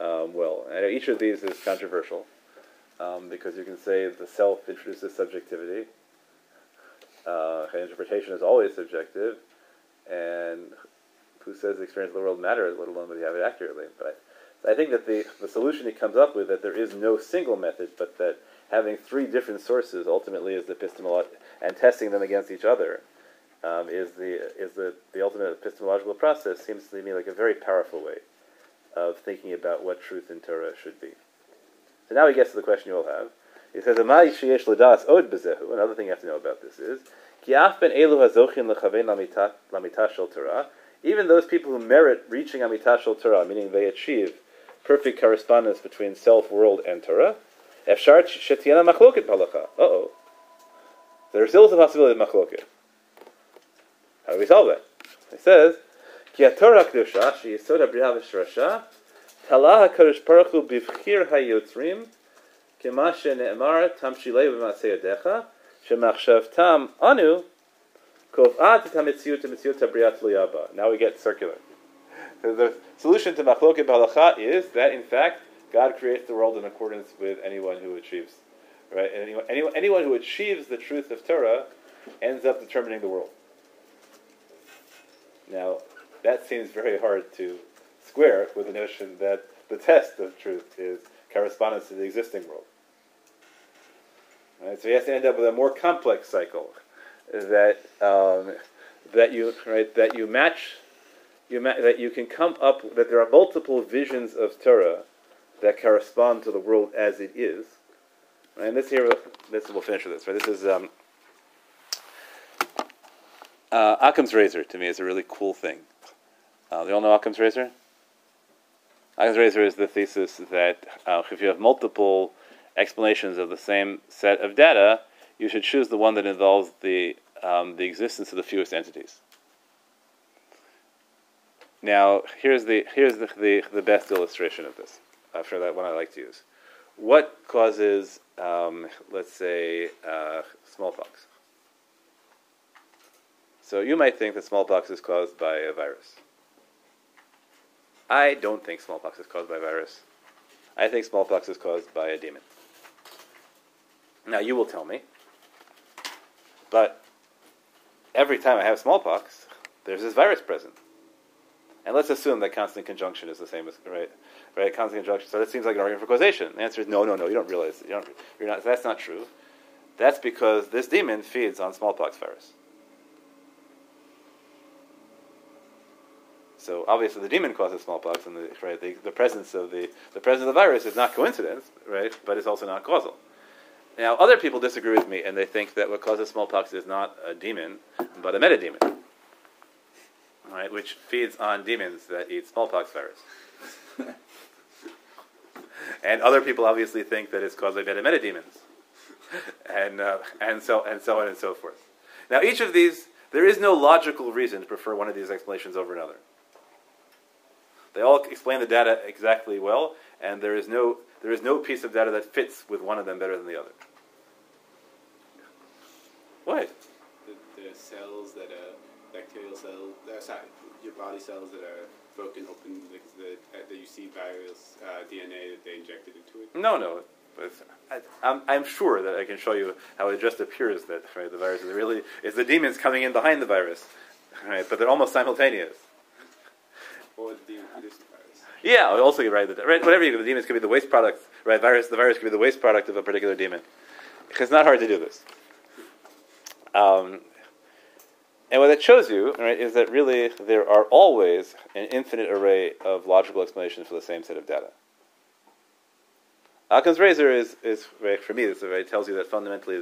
um, well? And each of these is controversial um, because you can say the self introduces subjectivity. Uh, interpretation is always subjective, and who says the experience of the world matters, let alone that you have it accurately? But I, think that the, the solution he comes up with that there is no single method, but that having three different sources ultimately is the epistemolo- and testing them against each other um, is the is the, the ultimate epistemological process seems to me like a very powerful way of thinking about what truth in Torah should be. So now he gets to the question you all have. He says, "Amai sheyesh l'das od bezehu." Another thing you have to know about this is. Even those people who merit reaching amitah shel Torah, meaning they achieve perfect correspondence between self, world, and Torah, efshar shetiana machloket b'halacha. Uh oh. There still is a possibility of machloket. How do we solve? He says, Ki Torah kedusha sheyisod habriha v'shrasha hayotzrim kema shene'emar tamshilei b'masei yadecha shemachshavtam anu kov'at et hametziut hametziut. Now we get circular. The solution to machloket b'halacha is that in fact God creates the world in accordance with anyone who achieves, right? And anyone, anyone, anyone who achieves the truth of Torah ends up determining the world. Now, that seems very hard to square with the notion that the test of truth is correspondence to the existing world. Right? So he has to end up with a more complex cycle that um, that you right that you match you ma- that you can come up that there are multiple visions of Torah that correspond to the world as it is. Right? And this here, this we'll finish with this. Right? This is um, uh, Occam's razor. To me, is a really cool thing. Uh, you all know Occam's razor? Occam's razor is the thesis that uh, if you have multiple explanations of the same set of data, you should choose the one that involves the um, the existence of the fewest entities. Now, here's the here's the the, the best illustration of this. Uh, for that one, I like to use. What causes, um, let's say, uh, smallpox? So you might think that smallpox is caused by a virus. I don't think smallpox is caused by a virus. I think smallpox is caused by a demon. Now you will tell me, but every time I have smallpox, there's this virus present. And let's assume that constant conjunction is the same as right, right? Constant conjunction. So that seems like an argument for causation. The answer is no, no, no. You don't realize. You don't. You're not. That's not true. That's because this demon feeds on smallpox virus. So obviously the demon causes smallpox, and the, right, the, the presence of the the presence of the virus is not coincidence, right? But it's also not causal. Now other people disagree with me, and they think that what causes smallpox is not a demon, but a metademon, right? Which feeds on demons that eat smallpox virus. and other people obviously think that it's caused by meta metademons, and uh, and so and so on and so forth. Now each of these, there is no logical reason to prefer one of these explanations over another. They all explain the data exactly well, and there is no there is no piece of data that fits with one of them better than the other. What? The, the cells that are bacterial cells, uh, sorry, your body cells that are broken open, like the, uh, that you see virus uh, DNA that they injected into it. No, no. But I, I'm, I'm sure that I can show you how it just appears that right, the virus is really is the demons coming in behind the virus, right? But they're almost simultaneous. Or the demon produced the virus. Yeah, also you're right. That, right whatever you the demons could be the waste product, right? Virus, the virus could be the waste product of a particular demon. It's not hard to do this. Um, and what that shows you, right, is that really there are always an infinite array of logical explanations for the same set of data. Occam's razor is, is for me, this tells you that fundamentally,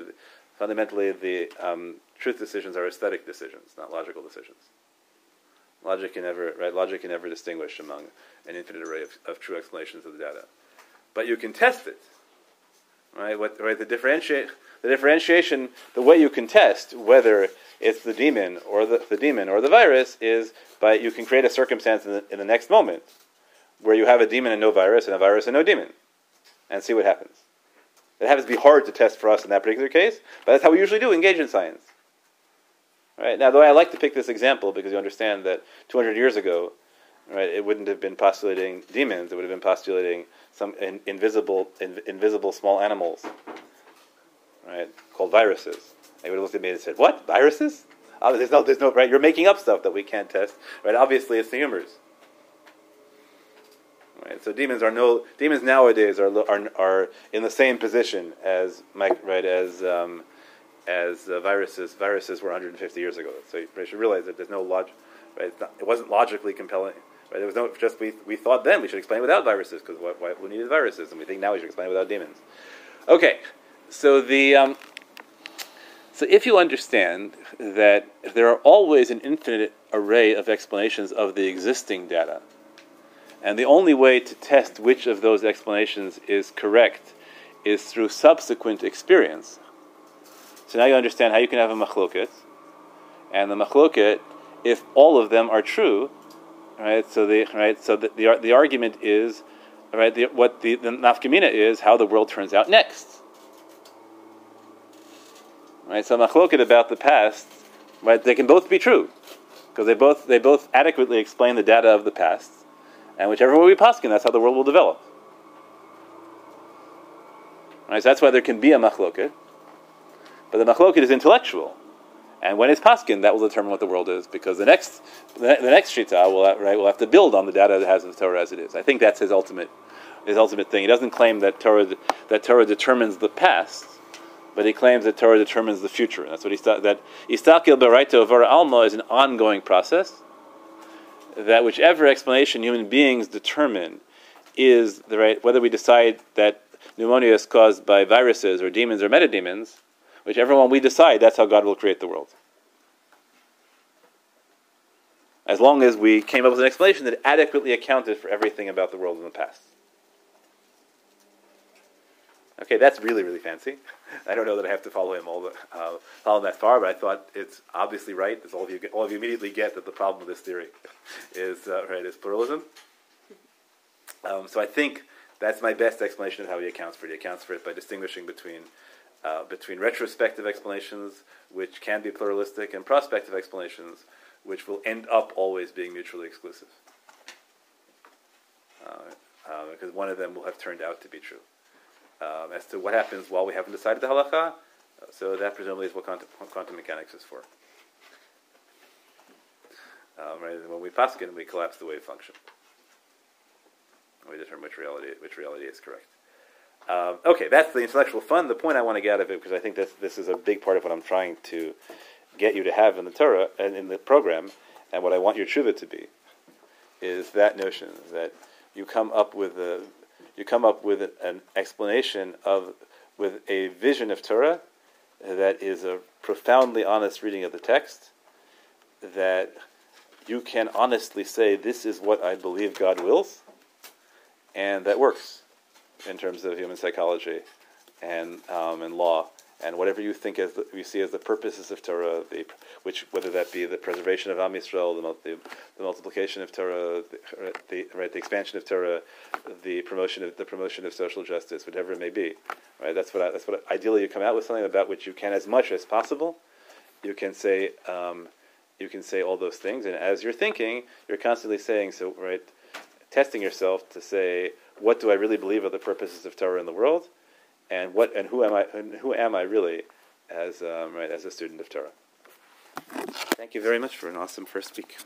fundamentally the um, truth decisions are aesthetic decisions, not logical decisions. Logic can never, right? Logic can never distinguish among an infinite array of, of true explanations of the data, but you can test it, right? What, right? The differentiate, the differentiation, the way you can test whether it's the demon or the, the demon or the virus is by you can create a circumstance in the, in the next moment where you have a demon and no virus, and a virus and no demon, and see what happens. It happens to be hard to test for us in that particular case, but that's how we usually do engage in science. Right? Now, the way I like to pick this example, because you understand that 200 years ago, right, it wouldn't have been postulating demons; it would have been postulating some in, invisible, in, invisible small animals, right, called viruses. They would have looked at me and said, "What viruses? Oh, there's no, there's no, right? You're making up stuff that we can't test, right? Obviously, it's the humors." Right, so demons are no demons nowadays are are, are in the same position as right as um, as uh, viruses viruses were 150 years ago. So you should realize that there's no logic. Right, not, it wasn't logically compelling. Right, there was no just we we thought then we should explain without viruses because what why, we needed viruses, and we think now we should explain without demons. Okay, so the um, so if you understand that there are always an infinite array of explanations of the existing data, and the only way to test which of those explanations is correct is through subsequent experience. So now you understand how you can have a machloket, and the machloket, if all of them are true, right? So the right, so the the, the argument is, right? The, what the, the nafkamina is how the world turns out next. Right. So machloket about the past, right? They can both be true, because they both they both adequately explain the data of the past, and whichever way we paskin, that's how the world will develop. Right. So that's why there can be a machloket. But the machloket is intellectual, and when it's paskin, that will determine what the world is. Because the next, the, the next shita will right will have to build on the data that has in the Torah as it is. I think that's his ultimate, his ultimate thing. He doesn't claim that Torah that Torah determines the past, but he claims that Torah determines the future. That's what he thought that istakil beraito vara alma is an ongoing process. That whichever explanation human beings determine is the right, whether we decide that pneumonia is caused by viruses or demons or metademons Whichever one we decide, that's how God will create the world. As long as we came up with an explanation that adequately accounted for everything about the world in the past. Okay, that's really, really fancy. I don't know that I have to follow him all the, uh, follow that far, but I thought it's obviously right. As all of you, all of you immediately get that the problem with this theory is uh, right is pluralism. Um, so I think that's my best explanation of how he accounts for it. He accounts for it by distinguishing between uh, between retrospective explanations, which can be pluralistic, and prospective explanations, which will end up always being mutually exclusive. Uh, uh, because one of them will have turned out to be true. Um, as to what happens while we haven't decided the halacha, so that presumably is what quantum, quantum mechanics is for. Um, right? When we paskin, we collapse the wave function. We determine which reality which reality is correct. Um, okay, that's the intellectual fun. The point I want to get out of it, because I think this this is a big part of what I'm trying to get you to have in the Torah and in the program, and what I want your tshuva to be, is that notion that you come up with a you come up with an explanation of with a vision of Torah that is a profoundly honest reading of the text that you can honestly say this is what I believe God wills and that works in terms of human psychology and um, and law and whatever you think as the, you see as the purposes of Torah, the, which whether that be the preservation of Am Yisrael, the, the, the multiplication of Torah, the, right, the expansion of Torah, the promotion of the promotion of social justice, whatever it may be, right? That's what I, that's what I, ideally you come out with something about which you can as much as possible, you can say um, you can say all those things, and as you're thinking, you're constantly saying so, right? Testing yourself to say what do I really believe are the purposes of Torah in the world and what and who am I and who am I really as um, right as a student of Torah. Thank you very much for an awesome first week.